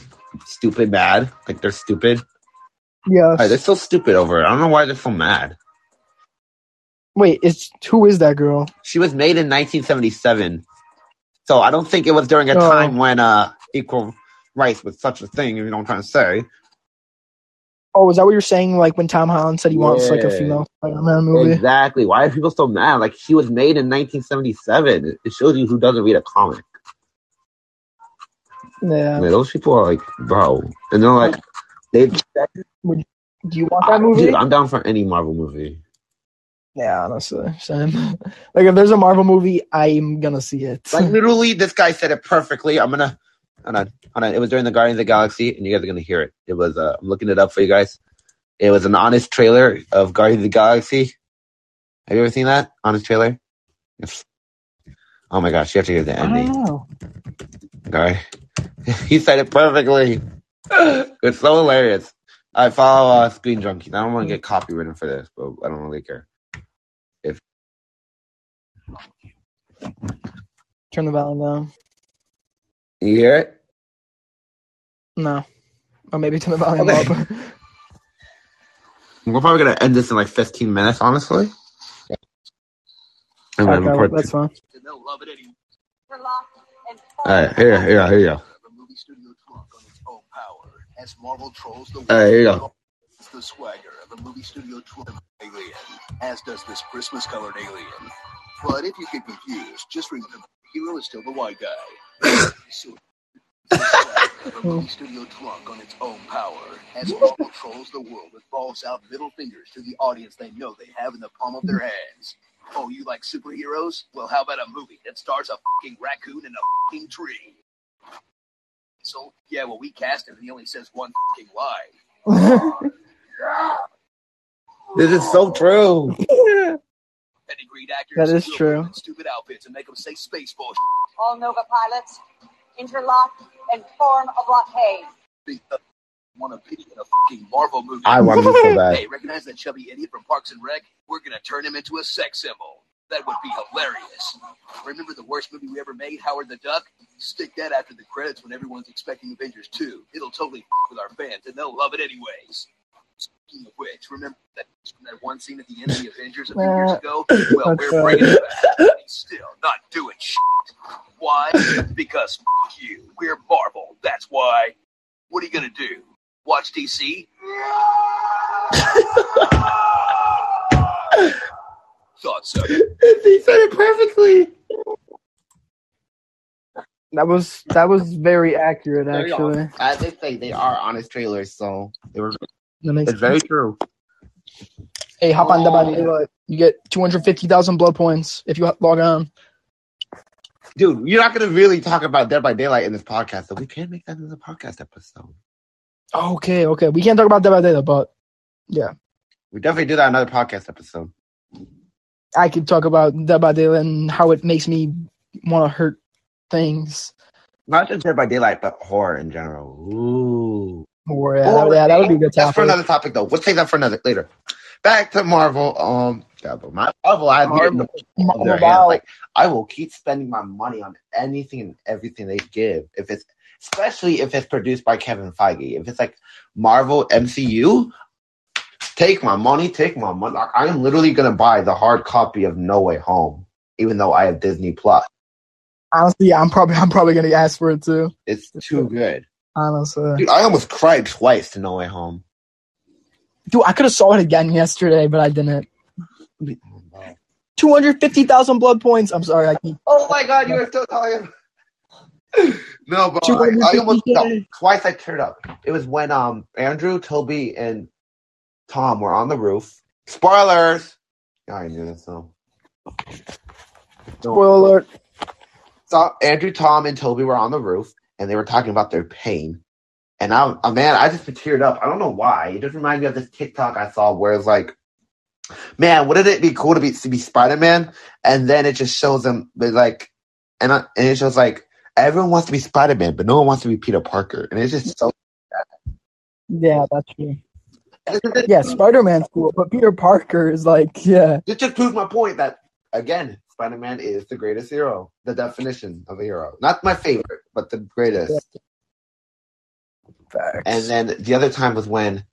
stupid mad? Like they're stupid. Yeah. Like, they're so stupid over it. I don't know why they're so mad. Wait, it's who is that girl? She was made in 1977. So I don't think it was during a Oh. time when uh equal rights was such a thing, you know what I'm trying to say. Oh, is that what you're saying? Like when Tom Holland said he wants like a Yeah. female Spider-Man movie? Exactly. Why are people so mad? Like she was made in 1977. It shows you who doesn't read a comic. Yeah. Like, those people are like, bro. And they're like they Do you want that movie? Dude, I'm down for any Marvel movie. yeah, honestly, same. like if there's a Marvel movie, I'm gonna see it. Like literally, this guy said it perfectly. I'm gonna hold on, hold on. It was during the Guardians of the Galaxy, and you guys are gonna hear it. It was uh, I'm looking it up for you guys. It was an honest trailer of Guardians of the Galaxy. Have you ever seen that honest trailer? Yes. Oh my gosh, you have to hear the ending. know. Okay, he said it perfectly. it's so hilarious. I follow uh, Screen Junkies. I don't want to get copywritten for this, but I don't really care. If turn the volume down. You hear it? No. Or maybe turn the volume Okay. up. We're probably gonna end this in like 15 minutes, honestly. And then okay, record- that's fine. and love it anyway. All right, here, here, here you go. The movie studio its as Marvel trolls the All right, here you go. The swagger of the movie studio trunk alien, as does this Christmas colored alien. But if you get confused, just remember the hero is still the white guy. Studio trunk on its own power as Marvel trolls the world with balls out middle fingers to the audience they know they have in the palm of their hands. Oh, you like superheroes? Well, how about a movie that stars a fucking raccoon in a fucking tree? So, yeah, well, we cast him and he only says one fucking line. This is so true. Pedigreed actors That is true. put them in Stupid outfits and make them say space bullshit. All Nova pilots, interlock and form a blockade. Big want to be in a fucking Marvel movie. I want to be so bad. Hey, recognize that chubby idiot from Parks and Rec? We're gonna turn him into a sex symbol. That would be hilarious. Remember the worst movie we ever made, Howard the Duck? Stick that after the credits when everyone's expecting Avengers 2. It'll totally f- with our fans, and they'll love it anyways. Speaking of which, remember that from that one scene at the end of the Avengers a few years ago? Well, Okay. we're bringing it back. and he's still not doing shit. Why? Because f- you. We're Marvel. That's why. What are you gonna do? Watch DC? Thought so. he said it perfectly. that was that was very accurate Very actually. As they say, they are honest trailers, so they were. That makes It's very true. Hey, hop on the oh. You get two hundred fifty thousand blood points if you log on. Dude, you're not gonna really talk about Dead by Daylight in this podcast, so we can make that in the podcast episode. Okay, okay. We can't talk about that by Daylight, but yeah, We definitely do that in another podcast episode. I could talk about Dead by Daylight and how it makes me want to hurt things. Not just Dead by Daylight, but horror in general. Ooh. Or yeah, that, yeah, that would be a good That's for another topic, though. We'll take that for another later. Back to Marvel. Um, but my Marvel, I Marvel. in the of their hands. Marvel. Like, I will keep spending my money on anything and everything they give. If it's, especially if it's produced by Kevin Feige. If it's like Marvel MCU, take my money, take my money. Like, I am literally gonna buy the hard copy of No Way Home, even though I have Disney Plus. Honestly, yeah, I'm probably I'm probably gonna ask for it too. It's too good. Honestly, Dude, I almost cried twice to No Way Home. Dude, I could have saw it again yesterday, but I didn't. Two hundred fifty thousand blood points. I'm sorry, I keep. Oh my god, you were still talking. no, but I, I almost no, twice I turned up. It was when um Andrew, Toby, and Tom were on the roof. Spoilers. Yeah, I knew this though. Spoiler alert. So Andrew, Tom, and Toby were on the roof, and they were talking about their pain. And I, uh, man, I just teared up. I don't know why. It just reminded me of this TikTok I saw where it's like, man, wouldn't it be cool to be to be Spider Man? And then it just shows them like, and I, and it shows like everyone wants to be Spider Man, but no one wants to be Peter Parker, and it's just so. Yeah, that's true. Yeah, Spider Man's cool, but Peter Parker is like, yeah. It just proves my point that again, Spider Man is the greatest hero, the definition of a hero. Not my favorite, but the greatest. Facts. And then the other time was when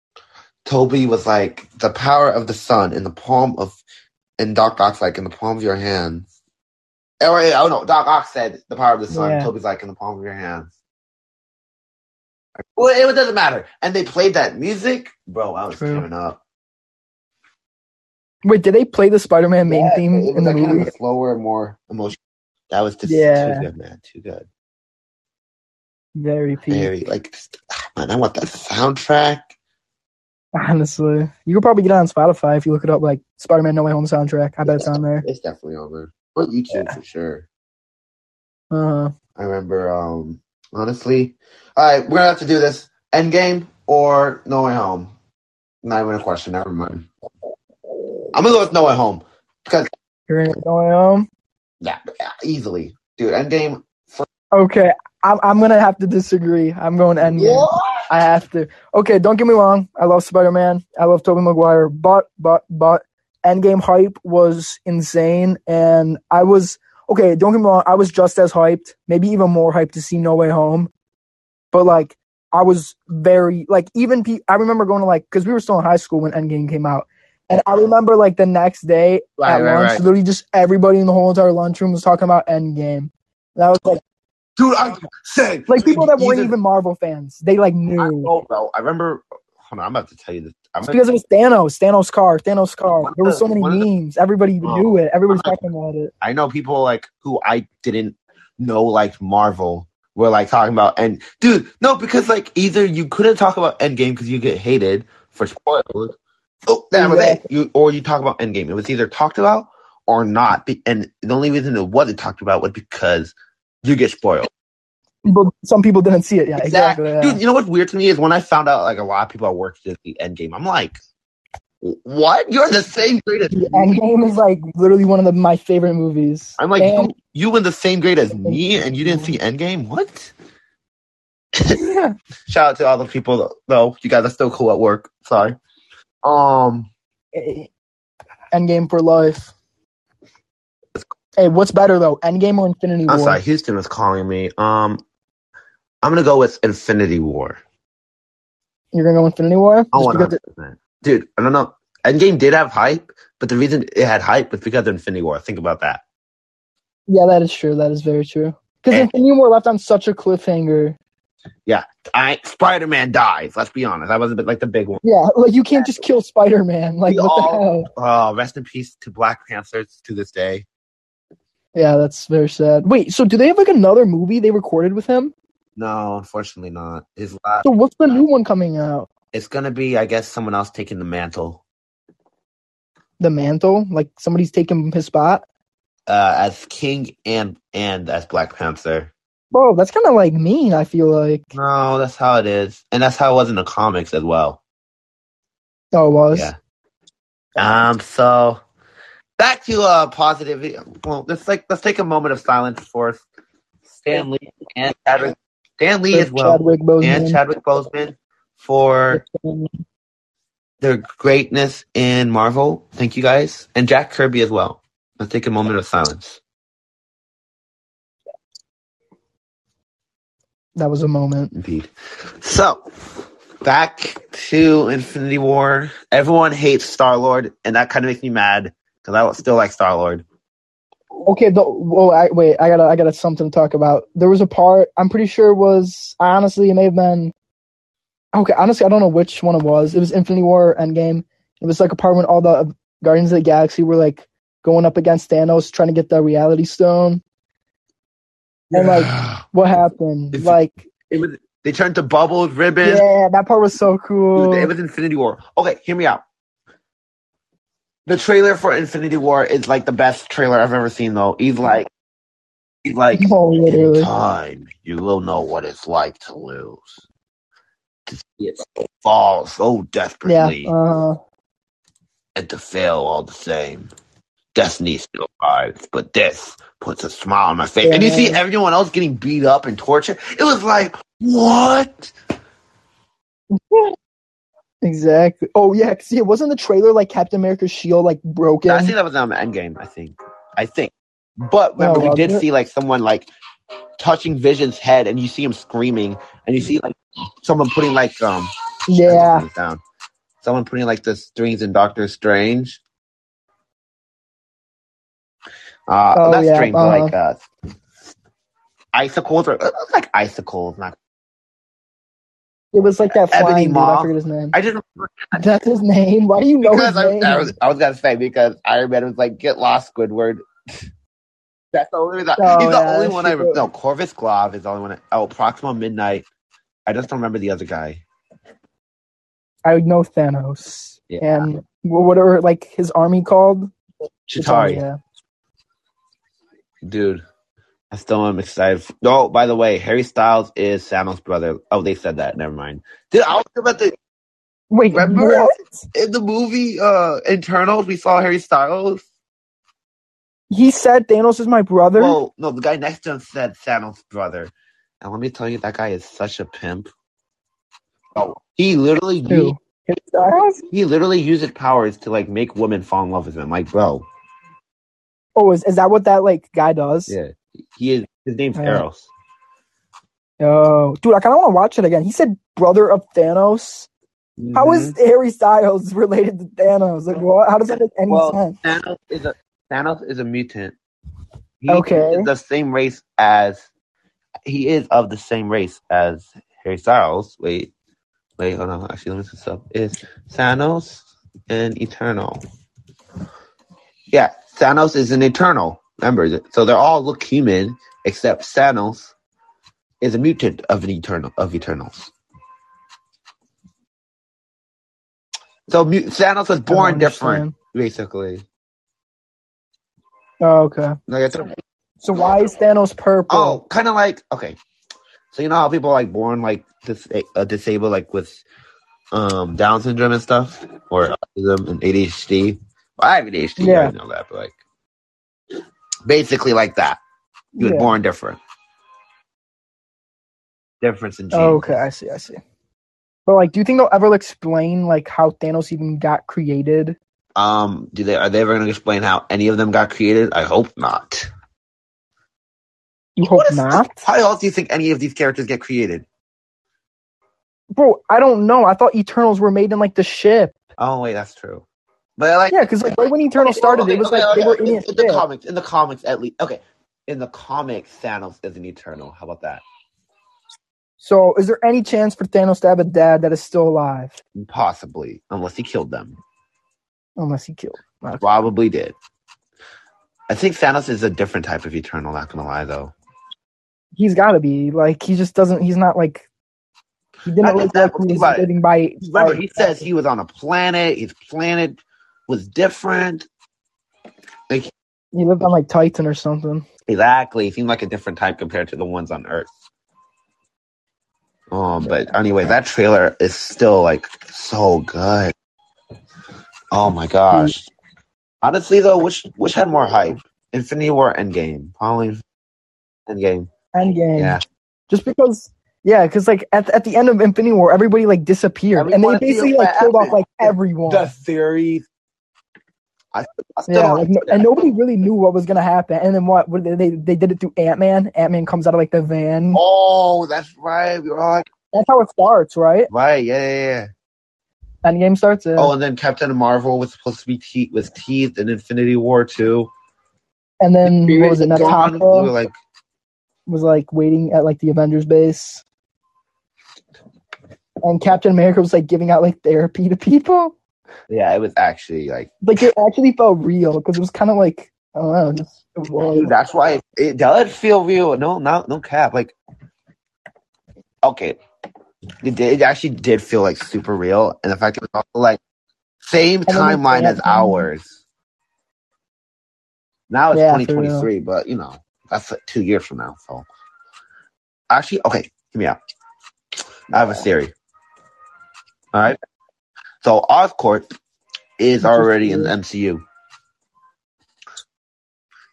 Toby was like, the power of the sun in the palm of, and Doc Ock's like, in the palm of your hands. Or, oh, oh no, Doc Ock said the power of the sun. Yeah. Toby's like, in the palm of your hands. Well, it doesn't matter. And they played that music. Bro, I was True. tearing up. Wait, did they play the Spider Man main Yeah, theme in the like kind movie? of a slower, more emotional. That was just Yeah. too good, man. Too good. Very peak. Very, like, ah, man, I want that soundtrack. Honestly, you could probably get it on Spotify if you look it up, like Spider Man No Way Home soundtrack. I bet it's on there. It's definitely on there. Or YouTube for sure. Uh huh. I remember, um, honestly. All right, we're gonna have to do this. Endgame or No Way Home? Not even a question. Never mind. I'm gonna go with No Way Home because you're in No Way Home. yeah, easily, dude. Endgame. Okay, I'm I'm gonna have to disagree. I'm going Endgame. I have to. Okay, don't get me wrong. I love Spider Man. I love Tobey Maguire. But but but Endgame hype was insane, and I was okay. Don't get me wrong. I was just as hyped, maybe even more hyped to see No Way Home. But like, I was very like even. Pe- I remember going to like because we were still in high school when Endgame came out, and I remember like the next day Right, at right, lunch, right. literally just everybody in the whole entire lunchroom was talking about Endgame. And I was like, Dude, I same. like people that weren't Even- Marvel fans, they like I knew. know, bro. I remember. Hold on, I'm about to tell you this. I'm It's gonna, because it was Thanos, Thanos car, Thanos car. There were so many of the- memes. Everybody Oh. knew it. Everybody's talking about it. I know people like who I didn't know like Marvel were like talking about and dude, no, because like either you couldn't talk about Endgame because you get hated for spoilers. Oh, that was it. You or you talk about Endgame. It was either talked about or not. And the only reason it wasn't talked about was because you get spoiled. But some people didn't see it. Yeah, exactly. yeah. Dude, you know what's weird to me is when I found out like a lot of people at work did the Endgame. I'm like, what? You're the same grade as The me. Endgame is like literally one of the, my favorite movies. I'm like, And- you, you were the same grade as me, and you didn't see Endgame. What? yeah. Shout out to all the people though. You guys are still cool at work. Sorry. Um, Endgame for life. Hey, what's better though, Endgame or Infinity War? I'm sorry. Houston was calling me. Um, I'm gonna go with Infinity War. You're gonna go Infinity War? Just it- dude. I don't know. Endgame did have hype, but the reason it had hype was because of Infinity War. Think about that. yeah, that is true. That is very true. Because And- Infinity War left on such a cliffhanger. I Spider Man dies. Let's be honest. That was a bit like the big one. Yeah, like you can't just kill Spider Man. Like We what the hell? Uh, rest in peace to Black Panthers to this day. Yeah, that's very sad. Wait, so do they have like another movie they recorded with him? No, unfortunately not. His last. So what's the new one coming out? It's gonna be, I guess, someone else taking the mantle. The Mantle? Like somebody's taking his spot? uh, as King and and as Black Panther. Bro, that's kind of like mean. I feel like. No, that's how it is, and that's how it was in the comics as well. Oh, it was. Yeah. Um. So back to uh positive. Well, let's like let's take a moment of silence for Stan Lee and Chadwick. Stan Lee as well Chadwick Boseman. and Chadwick Boseman for their greatness in Marvel. Thank you guys, and Jack Kirby as well. Let's take a moment of silence. That was a moment. Indeed. So, back to Infinity War. Everyone hates Star Lord, and that kind of makes me mad because I still like Star Lord. Okay, the, oh, I, wait, I gotta, I gotta something to talk about. There was a part. I'm pretty sure it was honestly, it may have been. Okay, honestly, I don't know which one it was. It was Infinity War Endgame. It was like a part when all the Guardians of the Galaxy were like going up against Thanos trying to get the Reality Stone. And like, what happened? If- like, it was they turned to bubbles, ribbons. yeah, that part was so cool. It was Infinity War. Okay, hear me out. The trailer for Infinity War is like the best trailer I've ever seen. Though he's like, he's like, Oh, in time you will know what it's like to lose, to see it fall so Yeah. desperately, Uh, and to fail all the same. Destiny still arrives, but this puts a smile on my face. And you see everyone else getting beat up and tortured. It was like, what? exactly. Oh yeah, see, it wasn't the trailer like Captain America's shield like broken. I think that was on the Endgame. I think. I think. But remember, Oh, we did it? see like someone like touching Vision's head, and you see him screaming, and you see like someone putting like um yeah. down. Someone putting like the strings in Doctor Strange. Uh, Oh, not yeah, uh-huh. like uh, icicles or uh, like icicles. Not. It was like that Ebony flying dude. I forget his name. I didn't That's his name. Why do you know because his I, name? I was I was gonna say because Iron Man was like get lost Squidward. That's the only reason. Oh, he's the yeah, only one I true. no Corvus Glaive is the only one. I, oh, Proxima Midnight. I just don't remember the other guy. I would know Thanos. Yeah. And whatever, like his army called? Chitauri, Yeah. Dude. I still am excited. Oh, by the way, Harry Styles is Thanos' brother. Oh, they said that. Never mind. Dude, I was about the Wait, Remember? what? in the movie uh Eternals. We saw Harry Styles. He said Thanos is my brother. Well, no, the guy next to him said Thanos' brother. And let me tell you, that guy is such a pimp. Oh, he literally used, he literally uses his powers to like make women fall in love with him. Like, bro, Oh, is, is that what that like guy does? yeah, he is. His name's Yeah. Eros. Oh, dude, I kind of want to watch it again. He said brother of Thanos. How is Mhm. Harry Styles related to Thanos? Like, what? How does that make any Well, sense? Thanos is a Thanos is a mutant. He Okay. is the same race as he is of the same race as Harry Styles. Wait, wait, hold on. Actually, let me look this up. Is Thanos an Eternal? Yeah, Thanos is an Eternal. Remember, so they all look human except Thanos is a mutant of an Eternal of Eternals. So Thanos was born different, basically. Oh, okay. Like, So why is Thanos purple? Oh, kind of like okay. So you know how people are like born like dis- uh, disabled like with um Down syndrome and stuff, or autism and ADHD. Well, I have ADHD. Yeah. I know that, but like basically like that. You were born different. Difference in genes. Oh, okay, I see, I see. But like, do you think they'll ever explain like how Thanos even got created? Um, do they are they ever going to explain how any of them got created? I hope not. You hope is- not, How else do you think any of these characters get created? bro. I don't know. I thought Eternals were made in like the ship. Oh wait, that's true. But like Yeah, because like right when Eternals started, Okay, it was okay, like they okay. were in in, in the comics. In the comics, at least. Okay, in the comics, Thanos is an Eternal. How about that? So, is there any chance for Thanos to have a dad that is still alive, Possibly, unless he killed them. unless he killed? Okay. Probably did. I think Thanos is a different type of Eternal. Not gonna lie, though. He's got to be like he just doesn't. He's not like he didn't look that, like he was living by. Remember, by- he says he was on a planet. His planet was different. he lived on like Titan or something. Exactly. He seemed like a different type compared to the ones on Earth. Um, but anyway, that trailer is still like so good. Oh my gosh. Honestly though, which which had more hype? Infinity War Endgame? Probably Endgame. Endgame. Yeah. Just because, yeah, because like at at the end of Infinity War, everybody like disappeared, and they basically like killed off like everyone. The theory. I, I yeah, like no, and nobody really knew what was gonna happen. And then what? what they they did it through Ant Man. Ant Man comes out of like the van. Oh, that's right. We were like, That's how it starts, right? right, yeah, yeah, yeah. Endgame starts. Yeah. Oh, and then Captain Marvel was supposed to be te- was teased in Infinity War too. and then what was it? Gone. We were Natasha like, was like waiting at like the Avengers base. and Captain America was like giving out like therapy to people. Yeah, it was actually like Like it actually felt real because it was kind of like I don't know, just that's why it, it does feel real. No, no, no cap. Like, okay, it, did, it actually did feel like super real, and the fact it was also like same timeline as ours. Now it's Yeah, 2023, but you know that's like two years from now. So actually, okay, give me out. I have a theory. All right, so Oscorp is already in the? MCU.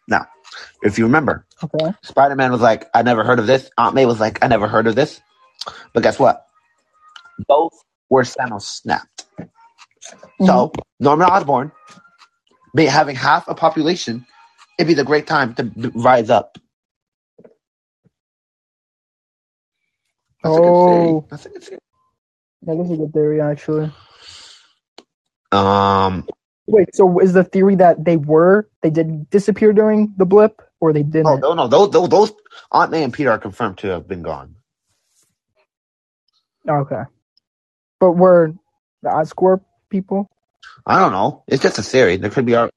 Now, if you remember, Okay. Spider Man was like, I never heard of this. Aunt May was like, I never heard of this. But guess what? Both were Thanos snapped. So Mm-hmm. Norman Osborn, having half a population, it'd be the great time to b- rise up. That's a good theory. Oh. That's a good theory. That is a good theory, actually. Um, Wait, so is the theory that they were they did disappear during the blip, or they didn't? oh no, no, those, those, those Aunt May and Peter are confirmed to have been gone. Okay, but were the Oscorp people? I don't know. It's just a theory. There could be. I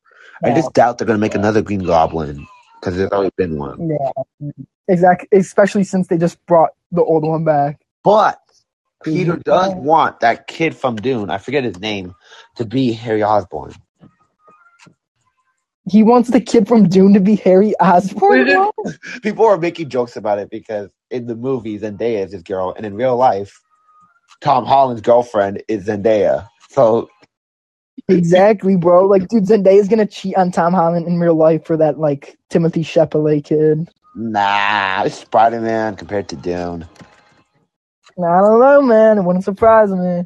just doubt they're gonna make another Green Goblin because there's already been one. Yeah, exactly. Especially since they just brought the old one back. But Peter Mhm. does want that kid from Dune, I forget his name, to be Harry Osborn. He wants the kid from Dune to be Harry Osborn. People are making jokes about it because in the movies, Zendaya is his girl, and in real life, Tom Holland's girlfriend is Zendaya. So exactly, bro. Like, dude, Zendaya's gonna cheat on Tom Holland in real life for that like Timothée Chalamet kid. nah, it's Spider Man compared to Dune. I don't know, man. It wouldn't surprise me.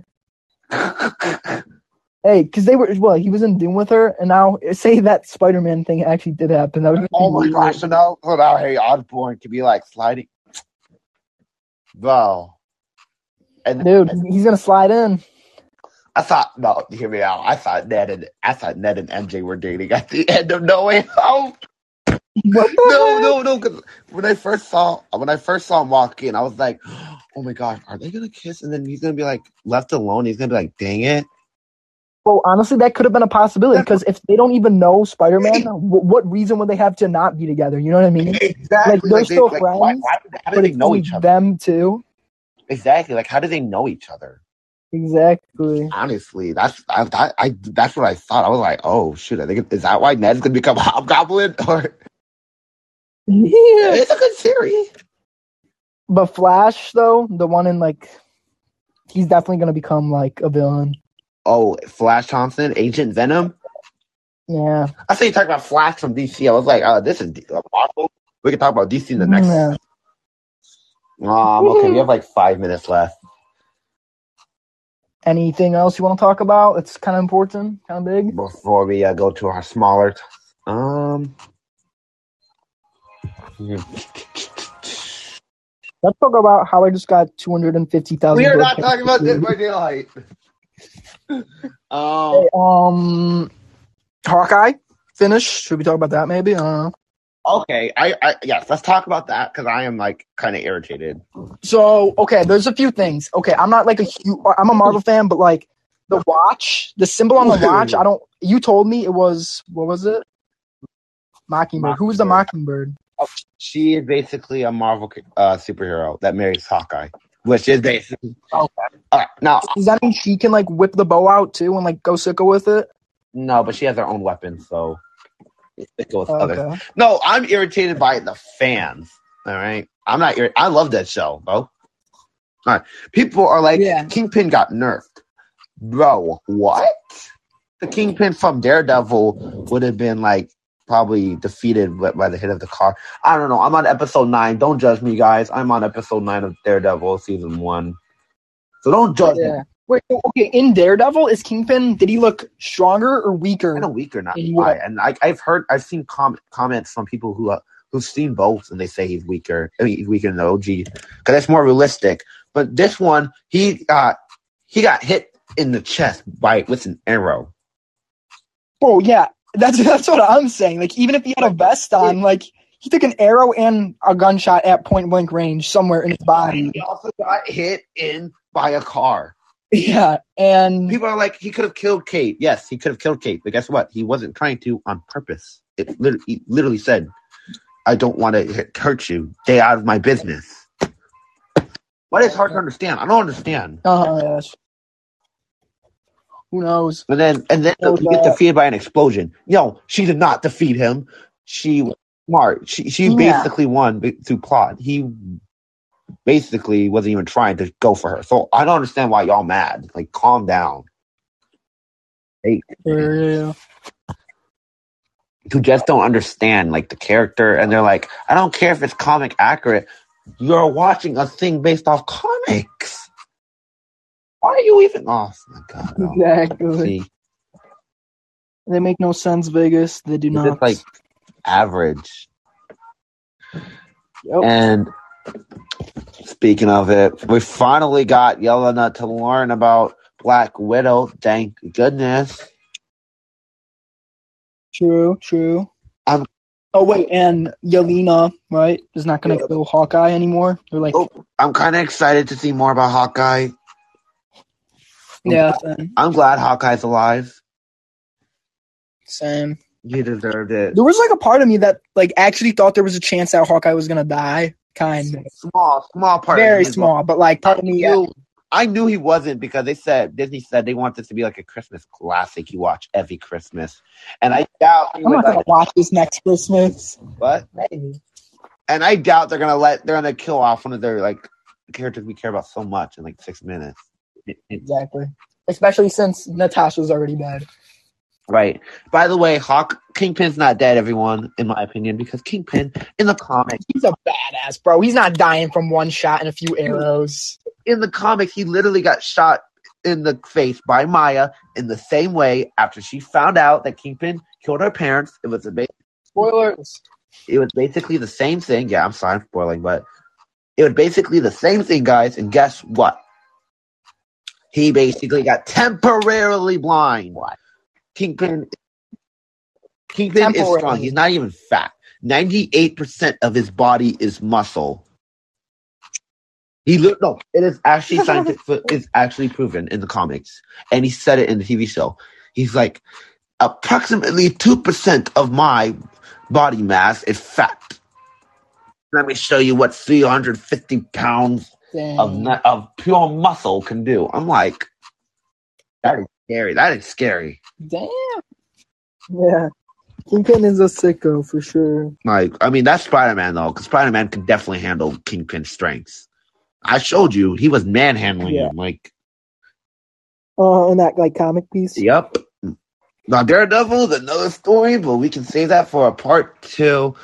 Hey, because they were well, he was in Dune with her, and now say that Spider Man thing actually did happen. That would oh my weird. gosh! So now, so now Harry Osborn could be like sliding, Wow. And dude, he's gonna slide in. I thought no, hear me out. I thought Ned and I thought Ned and MJ were dating at the end of No Way Home. What No, no, no. Because when I first saw when I first saw him walk in, I was like, "Oh my gosh, are they gonna kiss?" And then he's gonna be like left alone. He's gonna be like, "Dang it!" Well, honestly, that could have been a possibility because if they don't even know Spider Man, what reason would they have to not be together? You know what I mean? Exactly. Like, they're they- still why, friends, why, how do But they know each other? them too. Exactly. Like, how do they know each other? Exactly. Honestly, that's I, I, I that's what I thought. I was like, "Oh shoot!" I think is that why Ned's gonna become Hobgoblin? Or Yeah. it's a good theory. But Flash, though, the one in like, he's definitely gonna become like a villain. Oh, Flash Thompson, Agent Venom. Yeah. I thought you talking about Flash from DC. I was like, "Oh, this is D- uh, Marvel." We can talk about DC in the next. Yeah. Um, okay, we have like five minutes left. Anything else you want to talk about? It's kind of important, kind of big. before we uh, go to our smaller. T- um, Let's talk about how I just got two hundred and fifty thousand. we are not talking about Dead by Daylight. um, Hey, um, Hawkeye finished. Should we talk about that? Maybe. I okay, I, I yes, let's talk about that because I am like kind of irritated. So okay, there's a few things. Okay, I'm not like a huge. I'm a Marvel fan, but like the watch, the symbol on the watch. I don't. You told me it was what was it? Mockingbird. Who was the Mockingbird? She is basically a Marvel uh, superhero that marries Hawkeye, which is basically. Okay. All right, now Does that mean she can like whip the bow out too and like go sicko with it? no, but she has her own weapon, so it goes others. No, I'm irritated by the fans. All right, I'm not. Irri- I love that show, bro. All right, people are like, Yeah. Kingpin got nerfed, bro. What? The Kingpin from Daredevil would have been like probably defeated by by the hit of the car. I don't know. I'm on episode nine. Don't judge me, guys. I'm on episode nine of Daredevil season one. So don't judge me. Wait. Okay. In Daredevil, is Kingpin? Did he look stronger or weaker? kind of weaker, not why. And I, I've heard, I've seen com- comments from people who uh, who've seen both, and they say he's weaker. I mean, he's weaker than the OG because that's more realistic. But this one, he got he got hit in the chest by with an arrow. Oh yeah, that's that's what I'm saying. Like even if he had a vest on, like he took an arrow and a gunshot at point blank range somewhere in his body. He also got hit in by a car. Yeah, and People are like, he could have killed Kate. Yes, he could have killed Kate, but guess what? He wasn't trying to on purpose. It literally, he literally said, "I don't want to hurt you. Stay out of my business." What is hard to understand? I don't understand. uh, yes. Who knows? And then, and then he gets that- defeated by an explosion. No, she did not defeat him. She was smart. She she Yeah. basically won through plot. He basically wasn't even trying to go for her. So I don't understand why y'all mad. Like, calm down. Yeah. who just don't understand like the character and they're like, I don't care if it's comic accurate. You're watching a thing based off comics. Why are you even oh my god. no. Exactly. See, They make no sense, Vegas. They do it's not. just like average. Yep. And speaking of it, we finally got Yelena to learn about Black Widow. Thank goodness. True, true. I'm- oh wait, and Yelena, right, is not going to Yeah. kill Hawkeye anymore. They're like, Oh, I'm kind of excited to see more about Hawkeye. Yeah, same. I'm glad Hawkeye's alive. same. He deserved it. There was like a part of me that like actually thought there was a chance that Hawkeye was going to die. Kind of Small, small part. of very small, but like part of me, yeah, I knew he wasn't because they said Disney said they want this to be like a Christmas classic you watch every Christmas, and I doubt I'm not going like, to watch this next Christmas. what? And I doubt they're gonna let they're gonna kill off one of their like characters we care about so much in like six minutes. It- it- Exactly. Especially since Natasha's already dead. right. By the way, Hawk Kingpin's not dead, everyone, in my opinion, because Kingpin in the comic He's a badass, bro. He's not dying from one shot and a few arrows. in the comic, he literally got shot in the face by Maya in the same way after she found out that Kingpin killed her parents. It was a ba- Spoilers. it was basically the same thing. Yeah, I'm sorry I'm spoiling, but it was basically the same thing, guys. And guess what? He basically got temporarily blind. Kingpin Kingpin is strong. He's not even fat. 98% of his body is muscle. He look no, it is actually scientific it's actually proven in the comics. And he said it in the TV show. He's like approximately 2% of my body mass is fat. Let me show you what 350 pounds Dang. of nu- of pure muscle can do. I'm like, that is scary. That is scary. Damn. Yeah. Kingpin is a sicko for sure. Like, I mean, that's Spider Man though, because Spider Man can definitely handle Kingpin's strengths. I showed you he was manhandling Yeah. him. Like, Uh, in that like comic piece. yep. Now Daredevil is another story, but we can save that for a part two.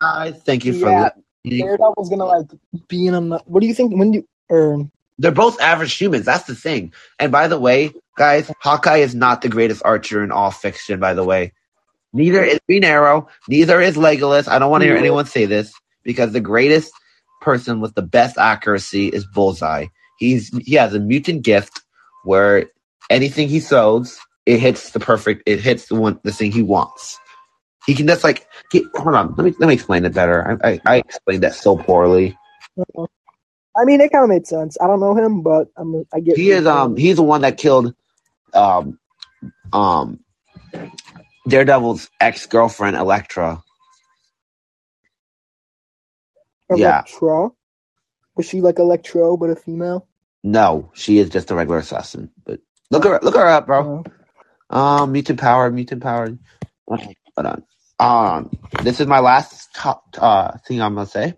I thank you for Yeah. Daredevil's gonna like be in a. What do you think? When do or They're both average humans. That's the thing. And by the way, guys, Hawkeye is not the greatest archer in all fiction. By the way, neither is Green Arrow. Neither is Legolas. I don't want to hear anyone say this because the greatest person with the best accuracy is Bullseye. He's he has a mutant gift where anything he throws, it hits the perfect. It hits the one the thing he wants. He can just like he, hold on. Let me let me explain it better. I, I, I explained that so poorly. I mean, it kind of made sense. I don't know him, but I'm. I get. he is um he's the one that killed um um Daredevil's ex girlfriend Elektra. yeah. Was she like Electro, but a female? No, she is just a regular assassin. But look her look her up, bro. Uh, Um, mutant power, mutant power. Okay, hold on. Um, this is my last top uh thing I'm gonna say.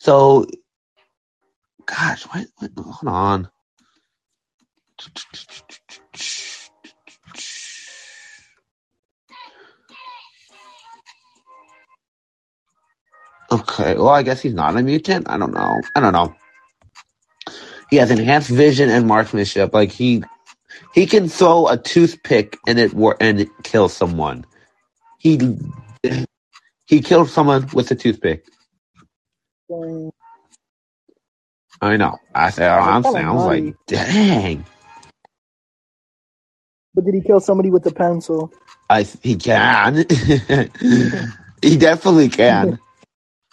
So, gosh, what? what hold on. Okay, well, I guess he's not a mutant. I don't know. I don't know. He has enhanced vision and marksmanship. Like he he can throw a toothpick and it wor- and it kill someone. He he killed someone with a toothpick. dang. I know. I said oh, I'm saying I was like, dang. But did he kill somebody with a pencil? I he can. he definitely can.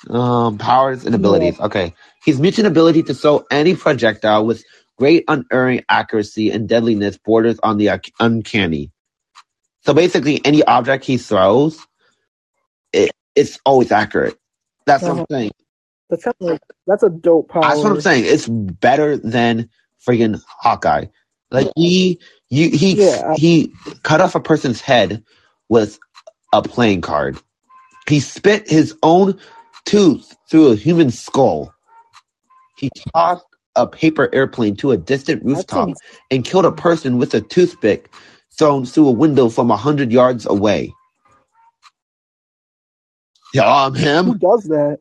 Um, powers and abilities. Okay. His mutant ability to throw any projectile with great unerring accuracy and deadliness borders on the uncanny. So basically, any object he throws, it, it's always accurate. That's what I'm Uh-huh. saying. That's kind of like that's a dope power. That's what I'm saying. It's better than friggin' Hawkeye. Like he, you, he, Yeah. he cut off a person's head with a playing card. He spit his own tooth through a human skull. He tossed a paper airplane to a distant rooftop and killed a person with a toothpick thrown through a window from a hundred yards away. Yeah, I'm him. Who does that?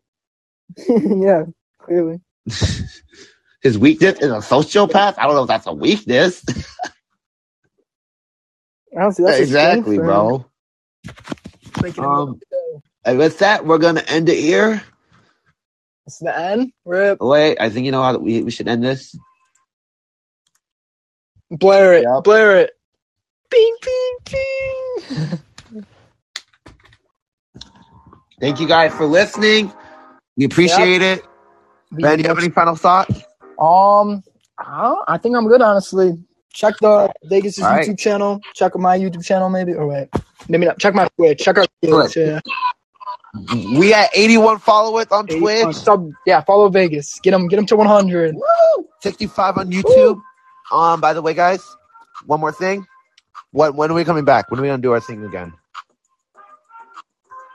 yeah, clearly. His weakness is a sociopath. I don't know if that's a weakness. Honestly, that's a strength exactly, for bro. Um. And with that, we're gonna end it here. It's the end. Rip. Wait, I think you know how we, we should end this. Blare it. Yep. Blare it. Bing, bing, bing. Thank you guys for listening. We appreciate it. Ben, do you have any final thoughts? Um, I, I think I'm good, honestly. Check the Vegas' All right. YouTube channel. Check my YouTube channel, maybe. Or wait, maybe not. Check my Twitch. Check our Twitch. Twitch. Yeah. We at 81 followers on Uh, Twitch, sub, yeah, follow Vegas. Get them, get them to 100. 65 on YouTube. Um, by the way, guys, one more thing. What when are we coming back? When are we gonna do our thing again?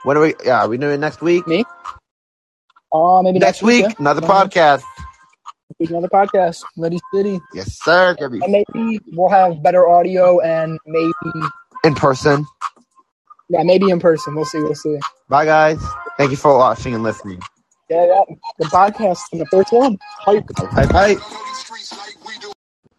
When are we? Yeah, are we doing it next week? Me? Uh, maybe Next week, yeah. another Uh-huh. podcast. Week, Another podcast. Ready City. Yes, sir. And maybe we'll have better audio and maybe, In person. yeah, maybe in person. We'll see. We'll see. Bye, guys. Thank you for watching and listening. Yeah, yeah. The podcast and the first one. Hype. Streets like